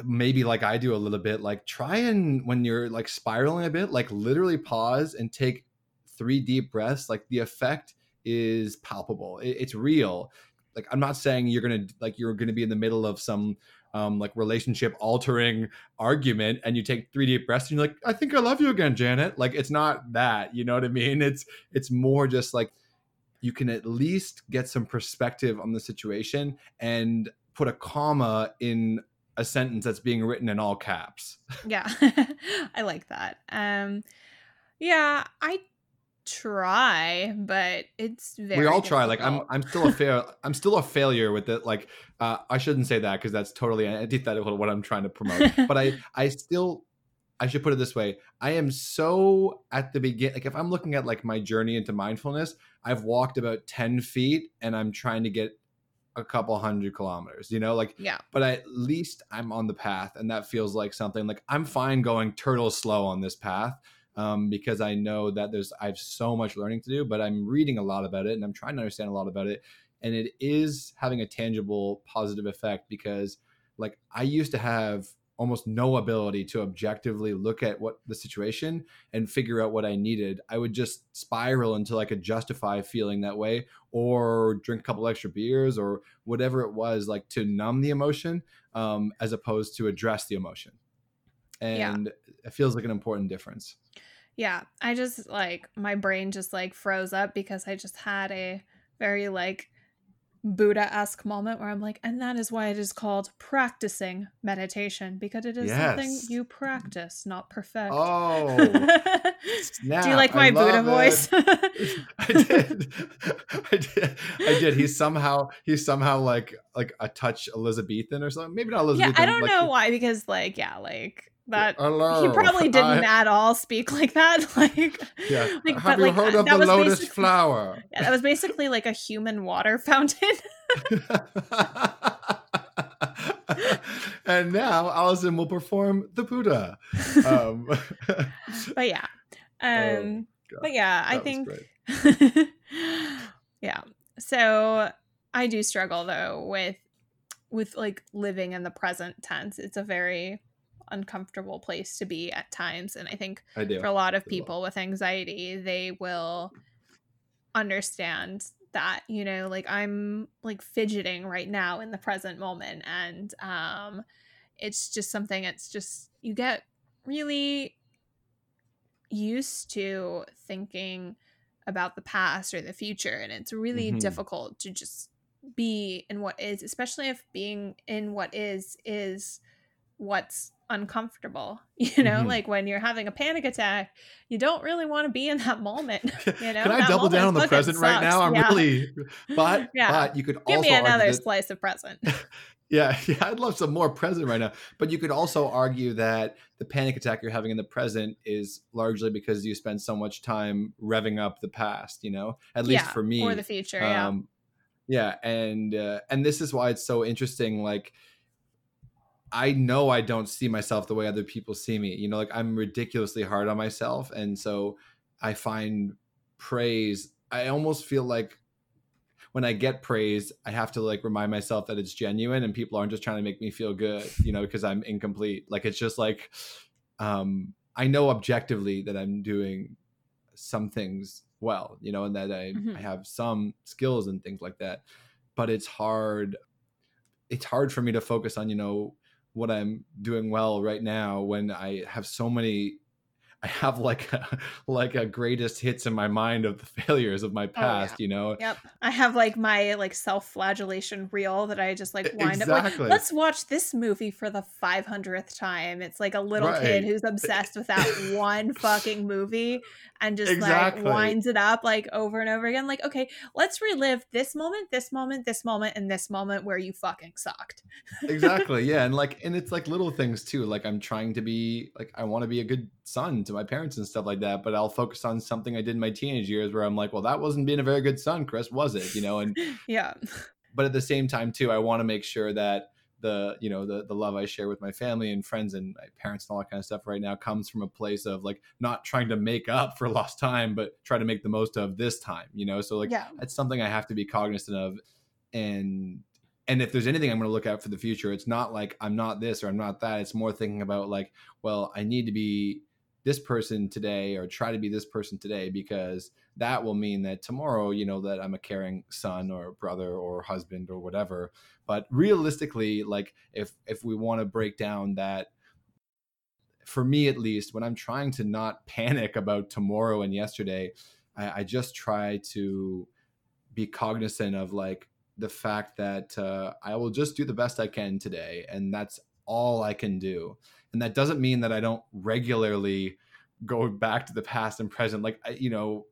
Speaker 2: maybe like I do a little bit, like try and when you're like spiraling a bit, like literally pause and take three deep breaths. Like the effect is palpable. It, it's real. Like I'm not saying you're gonna like you're gonna be in the middle of some um, like relationship altering argument and you take three deep breaths and you're like i think i love you again janet. Like it's not that you know what i mean? It's it's more just like you can at least get some perspective on the situation and put a comma in a sentence that's being written in all caps.
Speaker 1: Yeah. I like that. Um yeah i try, but it's very.
Speaker 2: We all
Speaker 1: difficult.
Speaker 2: try. Like I'm, I'm still a fail. I'm still a failure with it. Like uh, I shouldn't say that because that's totally antithetical to what I'm trying to promote. but I, I still, I should put it this way. I am so at the beginning. Like if I'm looking at like my journey into mindfulness, I've walked about ten feet, and I'm trying to get a couple hundred kilometers you know like
Speaker 1: yeah
Speaker 2: but at least i'm on the path and that feels like something like i'm fine going turtle slow on this path um, because I know that there's I have so much learning to do, but I'm reading a lot about it and I'm trying to understand a lot about it, and it is having a tangible positive effect because like I used to have almost no ability to objectively look at what the situation and figure out what I needed. I would just spiral until I could justify feeling that way or drink a couple extra beers or whatever it was like to numb the emotion um, as opposed to address the emotion. And yeah. it feels like an important difference.
Speaker 1: Yeah, I just like my brain just like froze up because I just had a very like Buddha esque moment where I'm like, and that is why it is called practicing meditation because it is yes. something you practice, not perfect.
Speaker 2: Oh,
Speaker 1: do you like my Buddha it. voice?
Speaker 2: I did, I did, I did. He's somehow he's somehow like like a touch Elizabethan or something. Maybe not Elizabethan.
Speaker 1: Yeah, I don't
Speaker 2: like,
Speaker 1: know why because like yeah, like that
Speaker 2: Hello.
Speaker 1: he probably didn't I, at all speak like that. Like,
Speaker 2: yeah. like, have but, you like, heard of the lotus flower?
Speaker 1: Yeah, that was basically like a human water fountain.
Speaker 2: and now Allison will perform the Buddha. Um,
Speaker 1: but yeah, oh, um, oh, but yeah, I think, yeah. So I do struggle though with with like living in the present tense. It's a very uncomfortable place to be at times. And I think
Speaker 2: I
Speaker 1: for a lot of people with anxiety, they will understand that, you know, like I'm like fidgeting right now in the present moment. And um it's just something it's just you get really used to thinking about the past or the future and it's really
Speaker 2: Mhm.
Speaker 1: difficult to just be in what is especially if being in what is is what's uncomfortable you know
Speaker 2: Mhm.
Speaker 1: like when you're having a panic attack you don't really want to be in that moment you know
Speaker 2: Can I
Speaker 1: That
Speaker 2: double down on the present right now? I'm
Speaker 1: Yeah.
Speaker 2: really, but
Speaker 1: Yeah.
Speaker 2: but you could
Speaker 1: give
Speaker 2: also
Speaker 1: me another
Speaker 2: that-
Speaker 1: slice of present
Speaker 2: Yeah, yeah, I'd love some more present right now. But you could also argue that the panic attack you're having in the present is largely because you spend so much time revving up the past. You know, at least
Speaker 1: Yeah,
Speaker 2: for me,
Speaker 1: or the future yeah
Speaker 2: um, yeah, and uh, and this is why it's so interesting. Like, I know I don't see myself the way other people see me. You know, like I'm ridiculously hard on myself, and so I find praise. I almost feel like when I get praise, I have to like remind myself that it's genuine and people aren't just trying to make me feel good, you know, because I'm incomplete. Like it's just like um I know objectively that I'm doing some things well, you know, and that I,
Speaker 1: Mhm.
Speaker 2: I have some skills and things like that. But it's hard it's hard for me to focus on, you know, what I'm doing well right now when I have so many I have like a, like a greatest hits in my mind of the failures of my
Speaker 1: Oh, yeah.
Speaker 2: past, you know.
Speaker 1: Yep. I have like my like self-flagellation reel that I just like wind up
Speaker 2: Exactly.
Speaker 1: like let's watch this movie for the 500th time. It's like a little kid who's obsessed with that one fucking movie and just
Speaker 2: Exactly.
Speaker 1: like winds it up like over and over again like okay, let's relive this moment, this moment, this moment and this moment where you fucking sucked.
Speaker 2: exactly yeah and like and it's like little things too like i'm trying to be like i want to be a good son to my parents and stuff like that but i'll focus on something i did in my teenage years where i'm like well that wasn't being a very good son chris was it you know and
Speaker 1: Yeah.
Speaker 2: but at the same time too i want to make sure that the you know the the love i share with my family and friends and my parents and all that kind of stuff right now comes from a place of like not trying to make up for lost time but try to make the most of this time you know so like
Speaker 1: yeah.
Speaker 2: that's something I have to be cognizant of. And and if there's anything I'm going to look at for the future, it's not like I'm not this or I'm not that. It's more thinking about like, well, I need to be this person today or try to be this person today because that will mean that tomorrow, you know, that I'm a caring son or brother or husband or whatever. But realistically, like if if we want to break down that for me at least, when I'm trying to not panic about tomorrow and yesterday, I, I just try to be cognizant of like the fact that uh, I will just do the best I can today, and that's all I can do. And that doesn't mean that I don't regularly go back to the past and present. Like you know,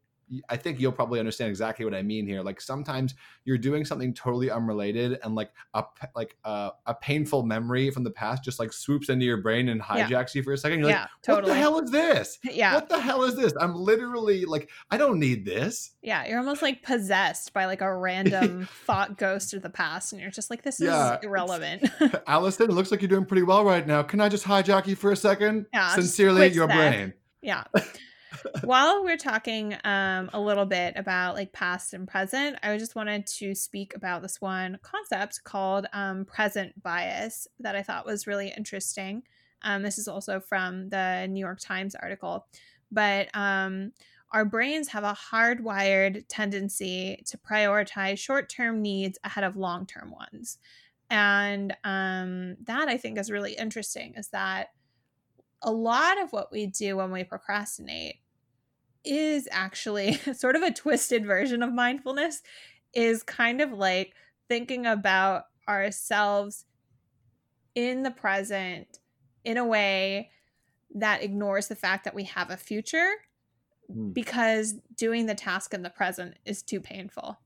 Speaker 2: I think you'll probably understand exactly what I mean here. Like sometimes you're doing something totally unrelated, and like a like a, a painful memory from the past just like swoops into your brain and
Speaker 1: Yeah.
Speaker 2: hijacks you for a second. You're
Speaker 1: yeah,
Speaker 2: like, what
Speaker 1: totally.
Speaker 2: the hell is this?
Speaker 1: yeah.
Speaker 2: What the hell is this? I'm literally like, I don't need this.
Speaker 1: Yeah, you're almost like possessed by like a random thought ghost of the past, and you're just like, this is
Speaker 2: Yeah,
Speaker 1: irrelevant.
Speaker 2: Allison, it looks like you're doing pretty well right now. Can I just hijack you for a second?
Speaker 1: Yeah,
Speaker 2: Sincerely, your
Speaker 1: sec.
Speaker 2: brain.
Speaker 1: yeah. While we're talking um, a little bit about like past and present, I just wanted to speak about this one concept called um, present bias that I thought was really interesting. Um, this is also from the New York Times article, but um, our brains have a hardwired tendency to prioritize short term needs ahead of long term ones. And um, that I think is really interesting is that a lot of what we do when we procrastinate is actually sort of a twisted version of mindfulness is kind of like thinking about ourselves in the present in a way that ignores the fact that we have a future
Speaker 2: Hmm.
Speaker 1: because doing the task in the present is too painful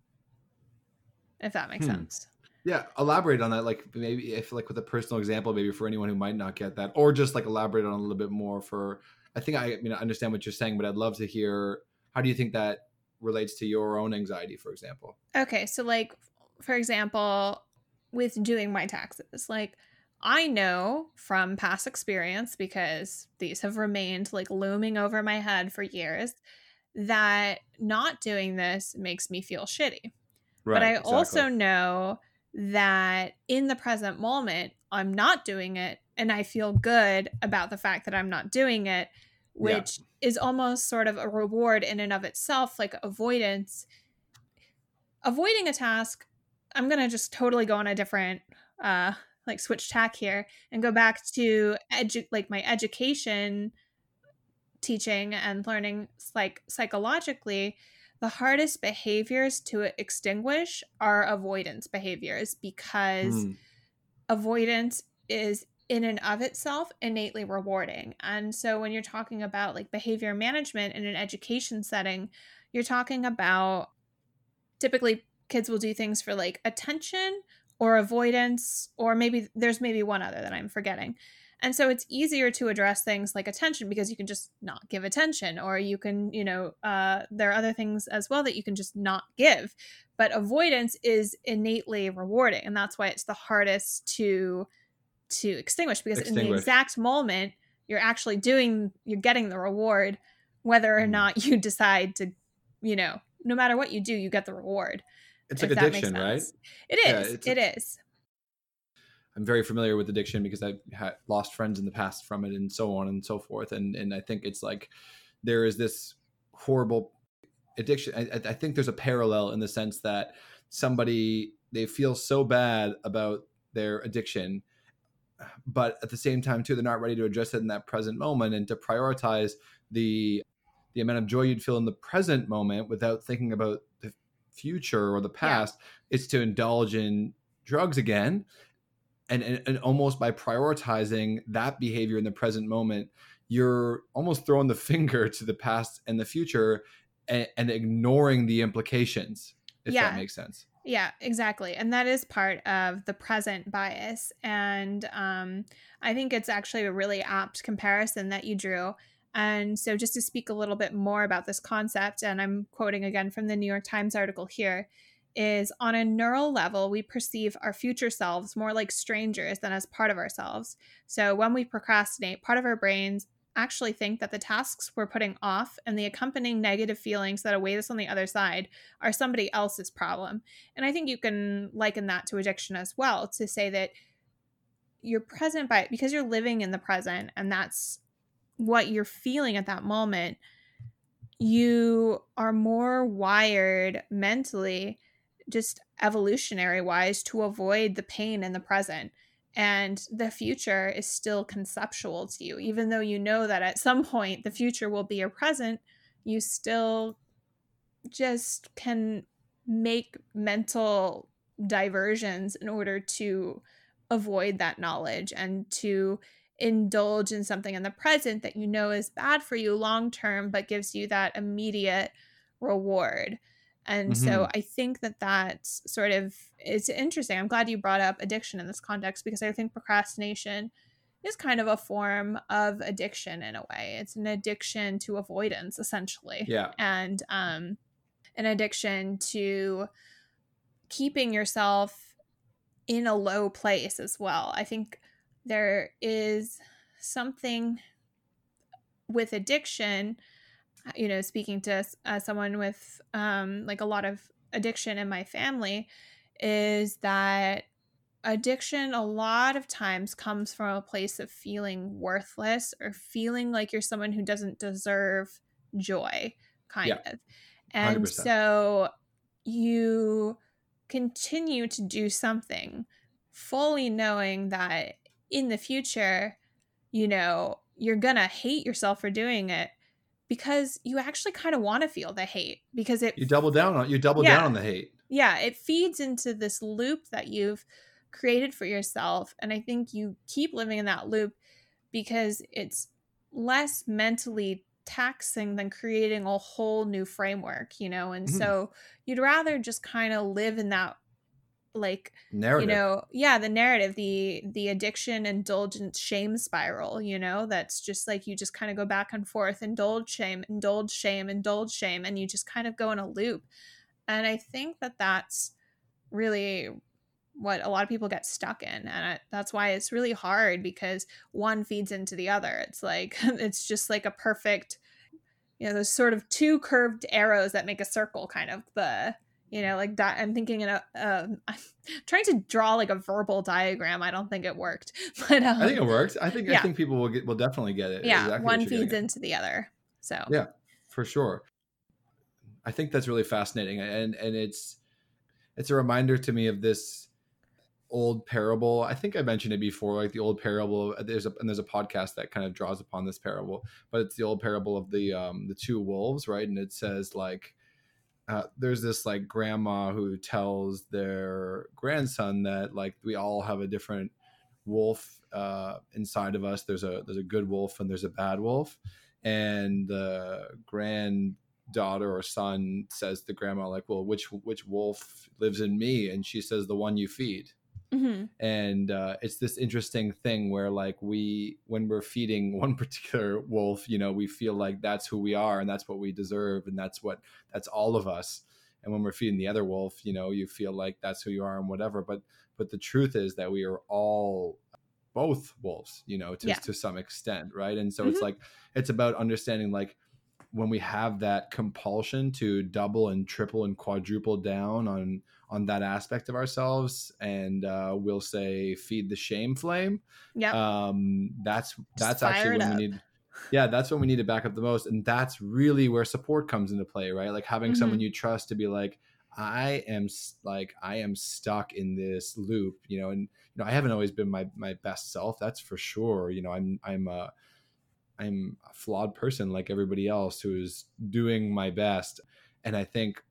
Speaker 1: if that makes
Speaker 2: Hmm.
Speaker 1: sense
Speaker 2: Yeah, elaborate on that. Like maybe if like with a personal example, maybe for anyone who might not get that, or just like elaborate on a little bit more. For I think I, I mean I understand what you're saying, but I'd love to hear how do you think that relates to your own anxiety, for example.
Speaker 1: Okay, so like for example, with doing my taxes, like I know from past experience because these have remained like looming over my head for years that not doing this makes me feel shitty. Right, but I also know that in the present moment, I'm not doing it and I feel good about the fact that I'm not doing it,
Speaker 2: Yeah.
Speaker 1: which is almost sort of a reward in and of itself, like avoidance. Avoiding a task, I'm going to just totally go on a different, uh, like switch tack here and go back to edu- like my education teaching and learning like psychologically the hardest behaviors to extinguish are avoidance behaviors because mm. avoidance is in and of itself innately rewarding. And so when you're talking about like behavior management in an education setting, you're talking about typically kids will do things for like attention or avoidance or maybe there's maybe one other that I'm forgetting. And so it's easier to address things like attention because you can just not give attention, or you can, you know, uh, there are other things as well that you can just not give. But avoidance is innately rewarding, and that's why it's the hardest to to extinguish because extinguish. in the exact moment you're actually doing, you're getting the reward, whether or mm. not you decide to, you know, no matter what you do, you get the reward.
Speaker 2: It's like addiction, right?
Speaker 1: It is. Yeah, it a- is
Speaker 2: I'm very familiar with addiction because I've had lost friends in the past from it and so on and so forth. And and I think it's like there is this horrible addiction. I, I think there's a parallel in the sense that somebody they feel so bad about their addiction, but at the same time too, they're not ready to address it in that present moment and to prioritize the the amount of joy you'd feel in the present moment without thinking about the future or the past. Yeah. It's to indulge in drugs again and, and, and almost by prioritizing that behavior in the present moment you're almost throwing the finger to the past and the future and, and ignoring the implications if yeah. that makes sense
Speaker 1: yeah exactly and that is part of the present bias and um, i think it's actually a really apt comparison that you drew and so just to speak a little bit more about this concept and i'm quoting again from the new york times article here is on a neural level, we perceive our future selves more like strangers than as part of ourselves. So when we procrastinate, part of our brains actually think that the tasks we're putting off and the accompanying negative feelings that await us on the other side are somebody else's problem. And I think you can liken that to addiction as well to say that you're present by because you're living in the present and that's what you're feeling at that moment you are more wired mentally just evolutionary wise to avoid the pain in the present and the future is still conceptual to you. Even though you know that at some point the future will be your present you still just can make mental diversions in order to avoid that knowledge and to indulge in something in the present that you know is bad for you long term but gives you that immediate reward and mm-hmm. so I think that that's sort of it's interesting. I'm glad you brought up addiction in this context because I think procrastination is kind of a form of addiction in a way. It's an addiction to avoidance essentially.
Speaker 2: Yeah.
Speaker 1: And um an addiction to keeping yourself in a low place as well. I think there is something with addiction you know, speaking to uh, someone with um, like a lot of addiction in my family, is that addiction a lot of times comes from a place of feeling worthless or feeling like you're someone who doesn't deserve joy, kind yeah. of. And 100%. so you continue to do something fully knowing that in the future, you know, you're going to hate yourself for doing it because you actually kind of want to feel the hate because it
Speaker 2: you double down on you double yeah, down on the hate
Speaker 1: yeah it feeds into this loop that you've created for yourself and i think you keep living in that loop because it's less mentally taxing than creating a whole new framework you know and mm-hmm. so you'd rather just kind of live in that like narrative. you know yeah the narrative the the addiction indulgence shame spiral you know that's just like you just kind of go back and forth indulge shame indulge shame indulge shame and you just kind of go in a loop and i think that that's really what a lot of people get stuck in and I, that's why it's really hard because one feeds into the other it's like it's just like a perfect you know those sort of two curved arrows that make a circle kind of the you know like di- i'm thinking in a uh, i'm trying to draw like a verbal diagram i don't think it worked but um,
Speaker 2: i think it worked i think yeah. i think people will get will definitely get it
Speaker 1: yeah exactly one feeds into the other so
Speaker 2: yeah for sure i think that's really fascinating and and it's it's a reminder to me of this old parable. I think I mentioned it before, like the old parable. There's a and there's a podcast that kind of draws upon this parable, but it's the old parable of the um the two wolves, right? And it says like uh, there's this like grandma who tells their grandson that like we all have a different wolf uh, inside of us. There's a there's a good wolf and there's a bad wolf, and the granddaughter or son says to grandma like, well, which which wolf lives in me? And she says the one you feed. Mm-hmm. And uh, it's this interesting thing where, like, we, when we're feeding one particular wolf, you know, we feel like that's who we are and that's what we deserve and that's what, that's all of us. And when we're feeding the other wolf, you know, you feel like that's who you are and whatever. But, but the truth is that we are all both wolves, you know, to, yeah. to some extent. Right. And so mm-hmm. it's like, it's about understanding, like, when we have that compulsion to double and triple and quadruple down on on that aspect of ourselves and uh, we'll say feed the shame flame yeah um that's that's actually when we need yeah that's when we need to back up the most and that's really where support comes into play right? Like having mm-hmm. someone you trust to be like i am like i am stuck in this loop you know and you know i haven't always been my my best self that's for sure you know i'm i'm uh I'm a flawed person like everybody else who's doing my best. And I think,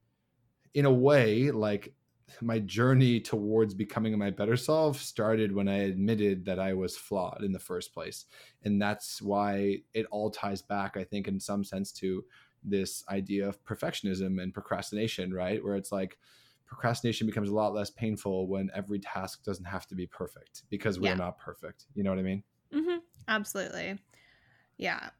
Speaker 2: in a way, like my journey towards becoming my better self started when I admitted that I was flawed in the first place. And that's why it all ties back, I think, in some sense, to this idea of perfectionism and procrastination, right? Where it's like, procrastination becomes a lot less painful when every task doesn't have to be perfect because we're yeah. not perfect. You know what I mean?
Speaker 1: Mm-hmm. Absolutely. Yeah.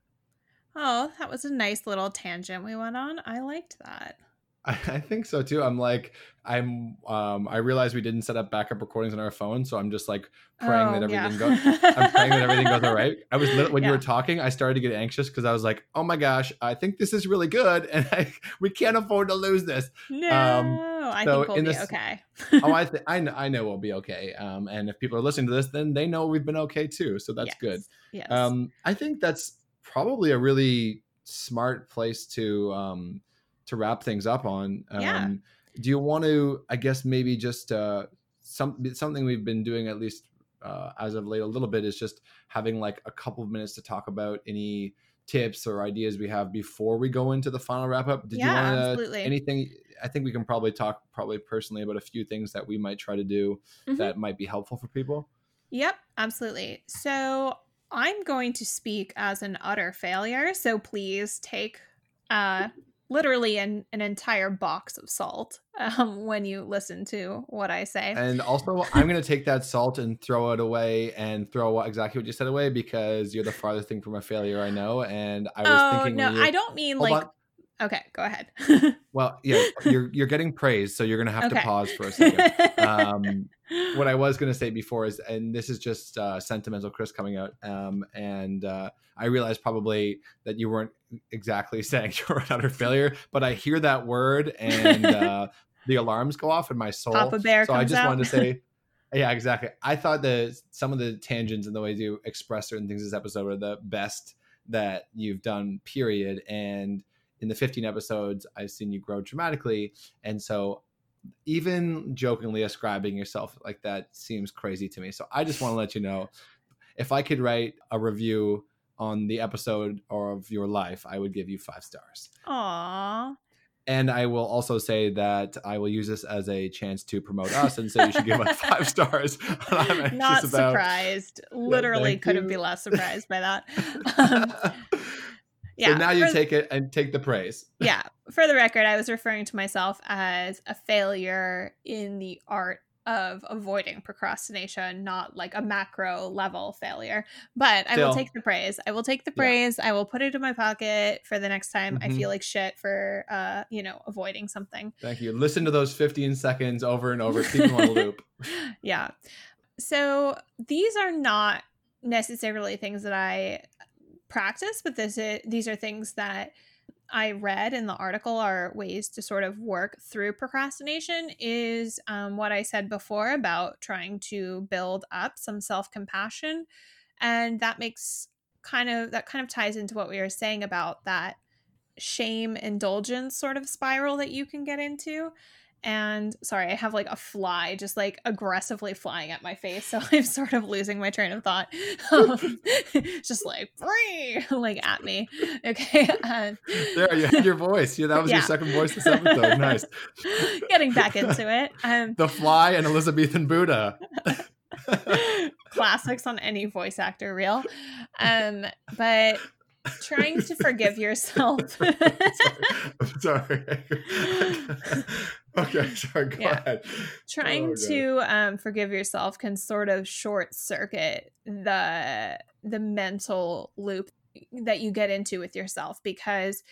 Speaker 1: Oh, that was a nice little tangent we went on. I liked that.
Speaker 2: I, think so too. I'm like, I'm, um, I realized we didn't set up backup recordings on our phone, so I'm just like praying oh, that everything yeah. goes. I'm praying that everything goes all right. I was when yeah. you were talking, I started to get anxious because I was like, oh my gosh, I think this is really good, and I, we can't afford to lose this.
Speaker 1: No, um, I so think we'll be this, okay.
Speaker 2: oh, I, th- I know, I know we'll be okay. Um, and if people are listening to this, then they know we've been okay too. So that's yes. good. Yes. Um, I think that's probably a really smart place to um to wrap things up on. Um, yeah. Do you want to, I guess, maybe just uh, some something we've been doing at least uh, as of late a little bit is just having like a couple of minutes to talk about any tips or ideas we have before we go into the final wrap up. Did yeah, you want to anything? I think we can probably talk probably personally about a few things that we might try to do mm-hmm. that might be helpful for people.
Speaker 1: Yep, absolutely. So I'm going to speak as an utter failure. So please take uh literally an, an entire box of salt um, when you listen to what I say.
Speaker 2: And also, I'm going to take that salt and throw it away and throw exactly what you said away because you're the farthest thing from a failure I know. And I was oh, thinking,
Speaker 1: no, I don't mean like. On. Okay, go ahead.
Speaker 2: well, yeah, you're you're getting praised, so you're gonna have okay. to pause for a second. Um, what I was gonna say before is, and this is just uh, sentimental Chris coming out, um, and uh, I realized probably that you weren't exactly saying you're an utter failure, but I hear that word and uh, the alarms go off in my soul.
Speaker 1: Papa Bear.
Speaker 2: So I just
Speaker 1: out.
Speaker 2: wanted to say, yeah, exactly. I thought that some of the tangents and the ways you express certain things this episode were the best that you've done. Period. And in the 15 episodes, I've seen you grow dramatically, and so even jokingly ascribing yourself like that seems crazy to me. So I just want to let you know if I could write a review on the episode or of your life, I would give you five stars.
Speaker 1: Aww.
Speaker 2: And I will also say that I will use this as a chance to promote us and say you should give us five stars.
Speaker 1: Not about. surprised. Literally couldn't you. be less surprised by that. Um,
Speaker 2: yeah. So now you take it and take the praise.
Speaker 1: Yeah. For the record, I was referring to myself as a failure in the art of avoiding procrastination, not like a macro level failure. But I will take the praise. I will take the praise. Yeah. I will put it in my pocket for the next time mm-hmm. I feel mm-hmm. like shit for uh, you know, avoiding something.
Speaker 2: Thank you. Listen to those 15 seconds over and over. Keep them on a loop.
Speaker 1: yeah. So these are not necessarily things that I practice, but this is, these are things that I read in the article are ways to sort of work through procrastination is um, what I said before about trying to build up some self compassion. And that makes kind of, that kind of ties into what we were saying about that shame indulgence sort of spiral that you can get into. And sorry, I have like a fly just like aggressively flying at my face, so I'm sort of losing my train of thought. Um, just like like at me. Okay. Um,
Speaker 2: there you had your voice. Yeah, that was yeah. your second voice this episode. Nice.
Speaker 1: Getting back into it.
Speaker 2: Um, the Fly and Elizabethan Buddha.
Speaker 1: Classics on any voice actor reel. Um, but trying to forgive yourself.
Speaker 2: I'm sorry. okay, sorry. Go yeah. ahead.
Speaker 1: Trying oh, to um, forgive yourself can sort of short circuit the the mental loop that you get into with yourself because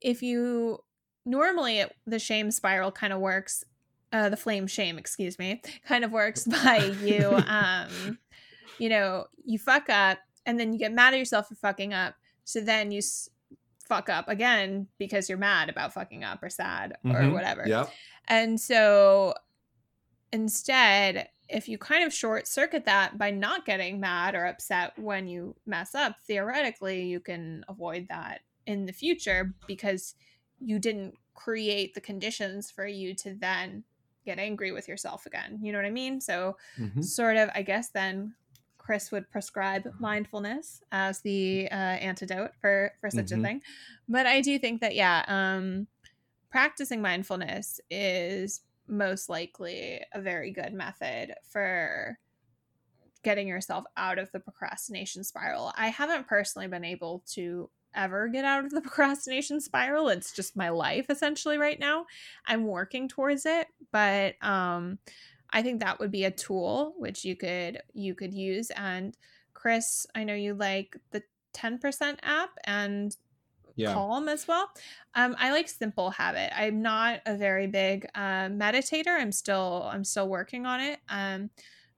Speaker 1: if you normally it, the shame spiral kind of works uh, the flame shame excuse me kind of works by you um you know you fuck up and then you get mad at yourself for fucking up so then you s- fuck up again because you're mad about fucking up or sad mm-hmm. or whatever.
Speaker 2: Yeah.
Speaker 1: And so instead, if you kind of short circuit that by not getting mad or upset when you mess up, theoretically, you can avoid that in the future because you didn't create the conditions for you to then get angry with yourself again. You know what I mean? So, mm-hmm. sort of, I guess, then Chris would prescribe mindfulness as the uh, antidote for for such mm-hmm. a thing. But I do think that yeah, um, practicing mindfulness is most likely a very good method for getting yourself out of the procrastination spiral. I haven't personally been able to ever get out of the procrastination spiral. It's just my life essentially right now. I'm working towards it, but um I think that would be a tool which you could you could use. And Chris, I know you like the 10% app and yeah. Calm as well. Um, I like Simple Habit. I'm not a very big uh, meditator. I'm still I'm still working on it. Um,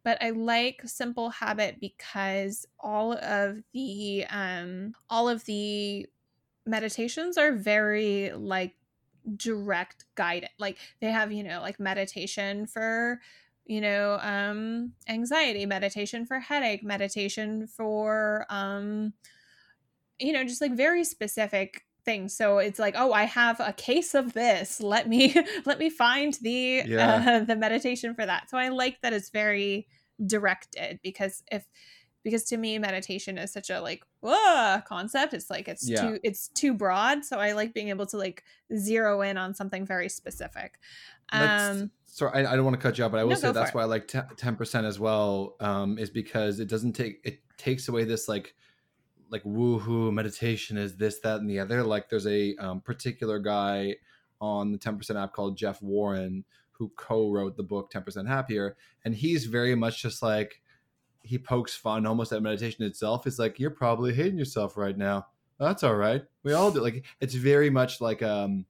Speaker 1: but I like Simple Habit because all of the um, all of the meditations are very like direct guidance like they have you know like meditation for you know um anxiety meditation for headache meditation for um you know just like very specific things. So it's like oh i have a case of this. Let me let me find the yeah. uh, the meditation for that. So i like that it's very directed because if because to me meditation is such a like whoa concept. It's like it's yeah. too it's too broad so i like being able to like zero in on something very specific.
Speaker 2: Um sorry I, I, don't want to cut you off but i will no, say that's why i like 10% as well um is because it doesn't take it takes away this like like woohoo meditation is this that and the other. Like there's a um, particular guy on the 10% app called jeff warren who co-wrote the book 10% happier and he's very much just like he pokes fun almost at meditation itself. It's like you're probably hating yourself right now. That's all right. We all do. Like it's very much like um,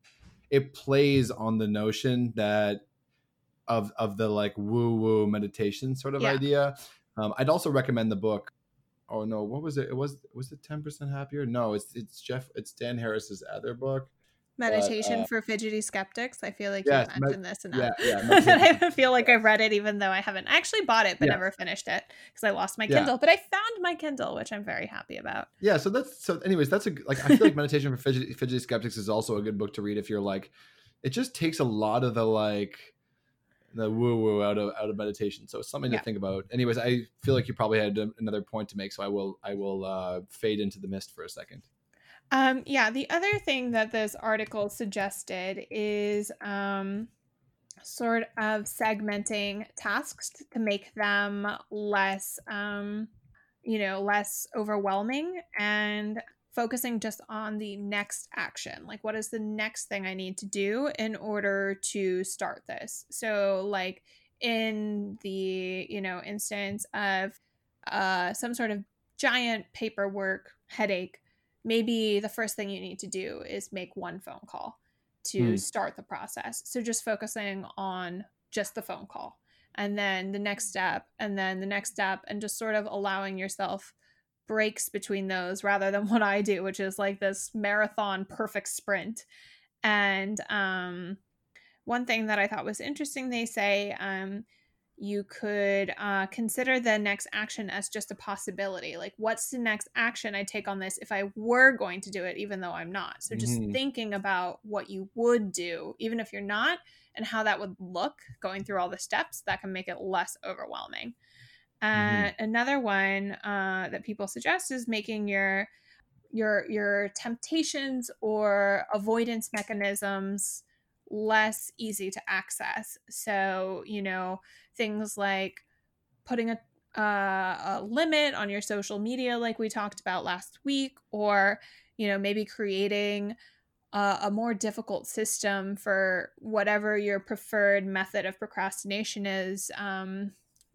Speaker 2: it plays on the notion that of of the like woo woo meditation sort of yeah. idea. Um, I'd also recommend the book. Oh no, what was it? It was was it ten percent happier? No, it's it's Jeff. It's Dan Harris's other book.
Speaker 1: Meditation uh, for fidgety skeptics. I feel like yes, you mentioned med- this enough. Yeah, yeah, I feel like I've read it even though I haven't I actually bought it but yeah. never finished it because I lost my Kindle. But I found my Kindle, which I'm very happy about.
Speaker 2: Yeah. So that's so. Anyways, that's a like I feel like Meditation for fidgety, fidgety skeptics is also a good book to read if you're like, it just takes a lot of the like the woo woo out of out of meditation. So it's something yeah. to think about. Anyways, I feel like you probably had another point to make, so I will I will uh, fade into the mist for a second.
Speaker 1: Um, yeah, the other thing that this article suggested is um, sort of segmenting tasks to make them less, um, you know, less overwhelming and focusing just on the next action. Like, what is the next thing I need to do in order to start this? So, like, in the, you know, instance of uh, some sort of giant paperwork headache maybe the first thing you need to do is make one phone call to mm. start the process. So just focusing on just the phone call and then the next step and then the next step and just sort of allowing yourself breaks between those rather than what I do, which is like this marathon perfect sprint. And um, one thing that I thought was interesting, they say um, you could uh, consider the next action as just a possibility. Like, what's the next action I take on this if I were going to do it, even though I'm not? So, just mm-hmm. thinking about what you would do, even if you're not, and how that would look going through all the steps, that can make it less overwhelming. Uh, mm-hmm. Another one uh, that people suggest is making your your your temptations or avoidance mechanisms less easy to access. So, you know, things like putting a, uh, a limit on your social media, like we talked about last week, or, you know, maybe creating a, a more difficult system for whatever your preferred method of procrastination is. Um,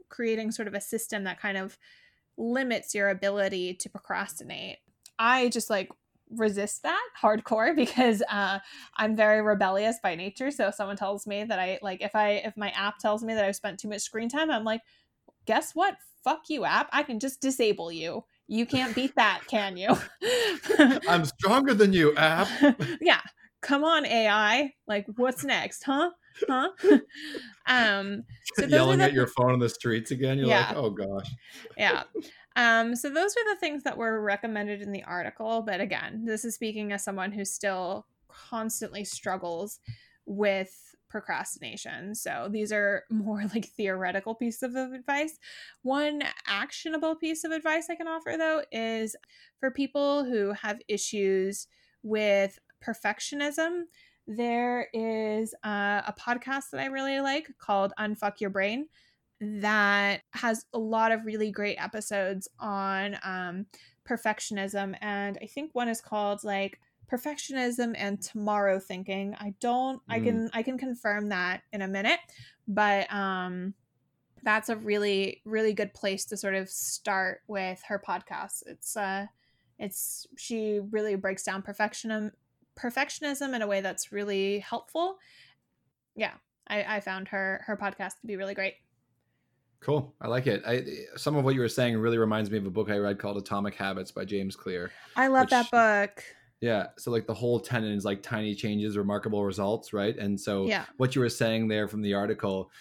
Speaker 1: creating sort of a system that kind of limits your ability to procrastinate. I just like resist that hardcore because uh, I'm very rebellious by nature. So if someone tells me that I like if I if my app tells me that I've spent too much screen time, I'm like, guess what? Fuck you, app. I can just disable you. You can't beat that, can you?
Speaker 2: I'm stronger than you, app.
Speaker 1: yeah. Come on, AI. Like, what's next, huh? Huh? um,
Speaker 2: so yelling at your phone on the streets again. You're yeah. like, oh gosh.
Speaker 1: Yeah. Um, so those are the things that were recommended in the article. But again, this is speaking as someone who still constantly struggles with procrastination. So these are more like theoretical pieces of advice. One actionable piece of advice I can offer though is for people who have issues with perfectionism. There is uh, a podcast that I really like called Unfuck Your Brain that has a lot of really great episodes on um, perfectionism. And I think one is called like perfectionism and tomorrow thinking. I don't, mm. I can, I can confirm that in a minute, but um, that's a really, really good place to sort of start with her podcast. It's, uh, it's, she really breaks down perfectionism, perfectionism in a way that's really helpful. Yeah. I, I found her, her podcast to be really great.
Speaker 2: Cool. I like it. I, some of what you were saying really reminds me of a book I read called Atomic Habits by James Clear.
Speaker 1: I love which, that book.
Speaker 2: Yeah. So like the whole tenet is like tiny changes, remarkable results, right? And so yeah. what you were saying there from the article,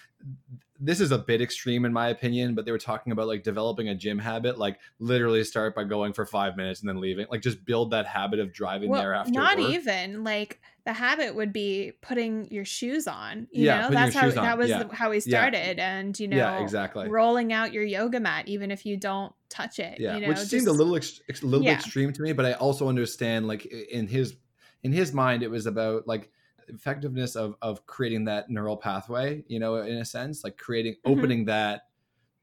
Speaker 2: this is a bit extreme in my opinion, but they were talking about like developing a gym habit, like literally start by going for five minutes and then leaving, like just build that habit of driving well, there after.
Speaker 1: Not
Speaker 2: work.
Speaker 1: even like the habit would be putting your shoes on. You yeah, know, that's how that was yeah. how we started, yeah. and you know, yeah, exactly, rolling out your yoga mat even if you don't touch it. Yeah, you know,
Speaker 2: which just, seemed a little ex- a little bit extreme to me, but I also understand like in his in his mind it was about like effectiveness of of creating that neural pathway you know in a sense like creating mm-hmm. opening that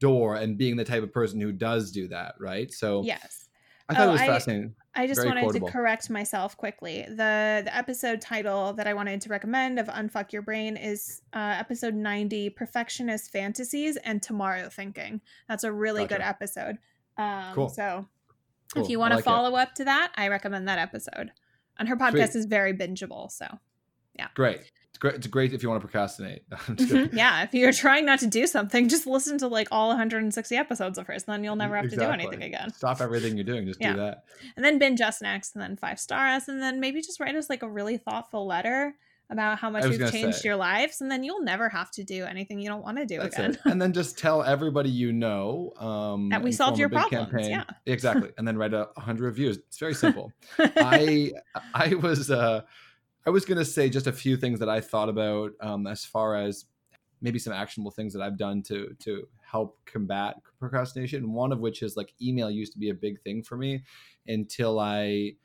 Speaker 2: door and being the type of person who does do that right so
Speaker 1: yes
Speaker 2: i thought oh, it was fascinating
Speaker 1: I, I just Very wanted quotable. to correct myself quickly. The the episode title that I wanted to recommend of Unfuck Your Brain is uh, episode 90 Perfectionist Fantasies and Tomorrow Thinking. That's a really gotcha. good episode. Um, cool. So cool. if you want to like follow it. up to that, I recommend that episode. And her podcast Sweet. is very bingeable. So yeah.
Speaker 2: Great. It's great. It's great if you want to procrastinate.
Speaker 1: Mm-hmm. yeah. If you're trying not to do something, just listen to like all 160 episodes of hers, and then you'll never have exactly. to do anything again.
Speaker 2: Stop everything you're doing. Just yeah. do that.
Speaker 1: And then binge us next, and then five star us, and then maybe just write us like a really thoughtful letter about how much you've changed say. your lives, and then you'll never have to do anything you don't want to do That's again.
Speaker 2: and then just tell everybody you know um,
Speaker 1: that we solved your problems. Campaign. Yeah,
Speaker 2: exactly. And then write a hundred reviews. It's very simple. I I was. Uh, I was going to say just a few things that I thought about um, as far as maybe some actionable things that I've done to to help combat procrastination. One of which is like email used to be a big thing for me until I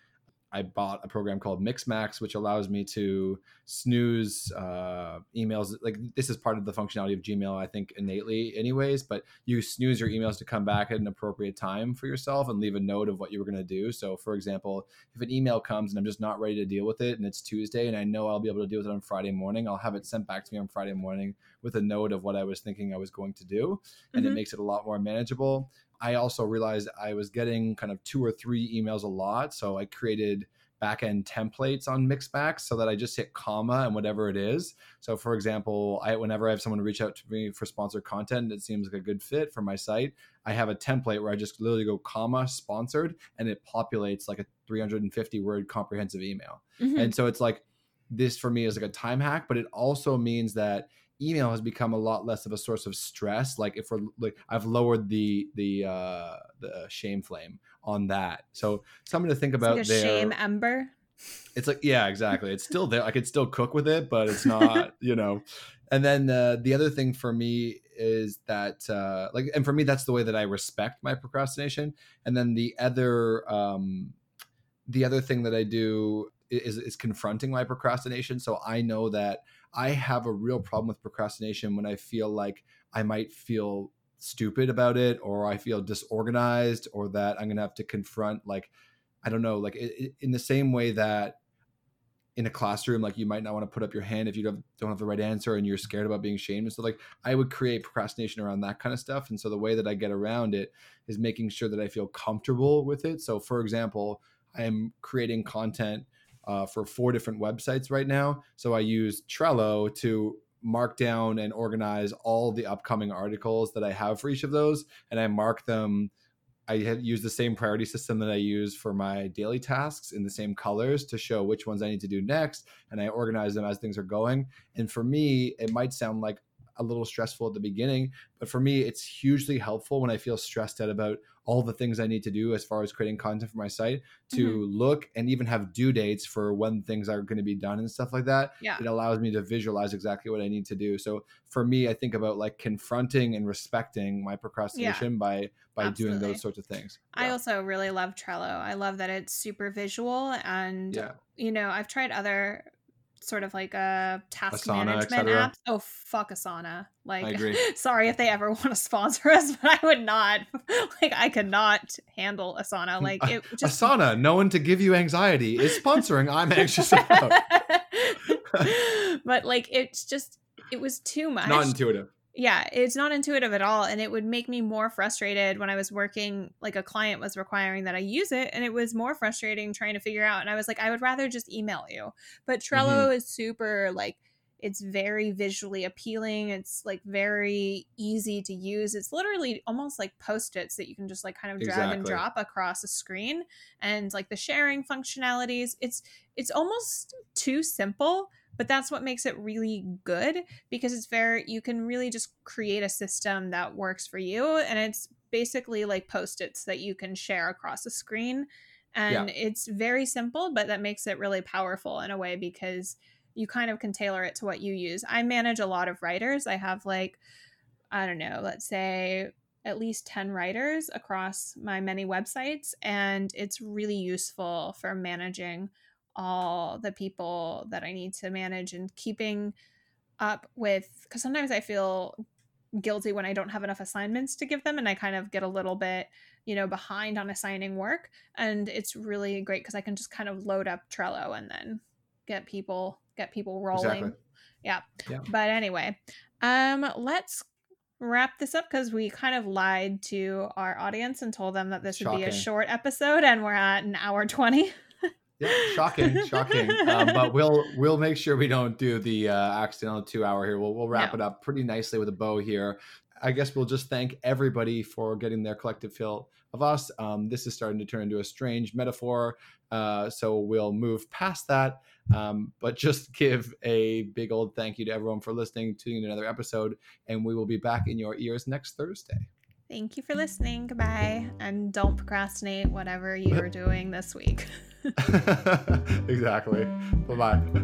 Speaker 2: I bought a program called Mixmax, which allows me to snooze uh, emails. Like this is part of the functionality of Gmail, I think innately, anyways. But you snooze your emails to come back at an appropriate time for yourself and leave a note of what you were going to do. So, for example, if an email comes and I'm just not ready to deal with it, and it's Tuesday, and I know I'll be able to deal with it on Friday morning, I'll have it sent back to me on Friday morning with a note of what I was thinking I was going to do, and mm-hmm. it makes it a lot more manageable. I also realized I was getting kind of two or three emails a lot. So I created backend templates on Mixmax so that I just hit comma and whatever it is. So for example, I whenever I have someone reach out to me for sponsored content it seems like a good fit for my site, I have a template where I just literally go comma sponsored and it populates like a 350 word comprehensive email. Mm-hmm. And so it's like this for me is like a time hack, but it also means that email has become a lot less of a source of stress. Like if we're like I've lowered the the uh the shame flame on that. So something to think about
Speaker 1: like
Speaker 2: there.
Speaker 1: Shame ember.
Speaker 2: It's like yeah, exactly. It's still there. I could still cook with it, but it's not, you know. And then uh, the other thing for me is that uh, like, and for me, that's the way that I respect my procrastination. And then the other um, the other thing that I do is, is confronting my procrastination. So I know that I have a real problem with procrastination when I feel like I might feel stupid about it or I feel disorganized or that I'm going to have to confront like I don't know like it, in the same way that in a classroom like you might not want to put up your hand if you don't, don't have the right answer and you're scared about being shamed and so like i would create procrastination around that kind of stuff. And so the way that i get around it is making sure that i feel comfortable with it. So for example i'm creating content uh, for four different websites right now. So I use Trello to mark down and organize all the upcoming articles that I have for each of those, and I mark them. I use the same priority system that I use for my daily tasks in the same colors to show which ones I need to do next, and I organize them as things are going. And for me, it might sound like a little stressful at the beginning, but for me, it's hugely helpful when I feel stressed out about all the things I need to do as far as creating content for my site to mm-hmm. look and even have due dates for when things are going to be done and stuff like that.
Speaker 1: Yeah.
Speaker 2: It allows me to visualize exactly what I need to do. So for me, I think about like confronting and respecting my procrastination yeah. by by Absolutely. doing those sorts of things.
Speaker 1: Yeah. I also really love Trello. I love that it's super visual and yeah. you know, I've tried other sort of like a task Asana, management app. Oh fuck Asana. Like sorry if they ever want to sponsor us, but I would not like I could not handle Asana. Like it
Speaker 2: just Asana, no one to give you anxiety is sponsoring I'm anxious about.
Speaker 1: but like it's just it was too much.
Speaker 2: Not intuitive
Speaker 1: yeah, it's not intuitive at all. And it would make me more frustrated when I was working, like a client was requiring that I use it. And it was more frustrating trying to figure out. And I was like, I would rather just email you. But Trello mm-hmm. is super, like, it's very visually appealing. It's like very easy to use. It's literally almost like post-its that you can just like kind of drag exactly. and drop across a screen and like the sharing functionalities. It's it's almost too simple but that's what makes it really good because it's very you can really just create a system that works for you and it's basically like post-its that you can share across a screen and yeah. it's very simple but that makes it really powerful in a way because you kind of can tailor it to what you use i manage a lot of writers i have like i don't know let's say at least 10 writers across my many websites and it's really useful for managing all the people that I need to manage and keeping up with because sometimes I feel guilty when I don't have enough assignments to give them and I kind of get a little bit, you know, behind on assigning work. And it's really great because I can just kind of load up Trello and then get people get people rolling. Exactly. Yeah. yeah. But anyway, um let's wrap this up because we kind of lied to our audience and told them that this Shocking. would be a short episode and we're at an hour 20.
Speaker 2: Yeah, shocking, shocking. Um, but we'll we'll make sure we don't do the uh, accidental two hour here. We'll we'll wrap no. it up pretty nicely with a bow here. I guess we'll just thank everybody for getting their collective fill of us. Um, this is starting to turn into a strange metaphor, uh, so we'll move past that. Um, but just give a big old thank you to everyone for listening, tuning in another episode, and we will be back in your ears next Thursday.
Speaker 1: Thank you for listening. Goodbye. And don't procrastinate whatever you're doing this week.
Speaker 2: exactly. Bye bye.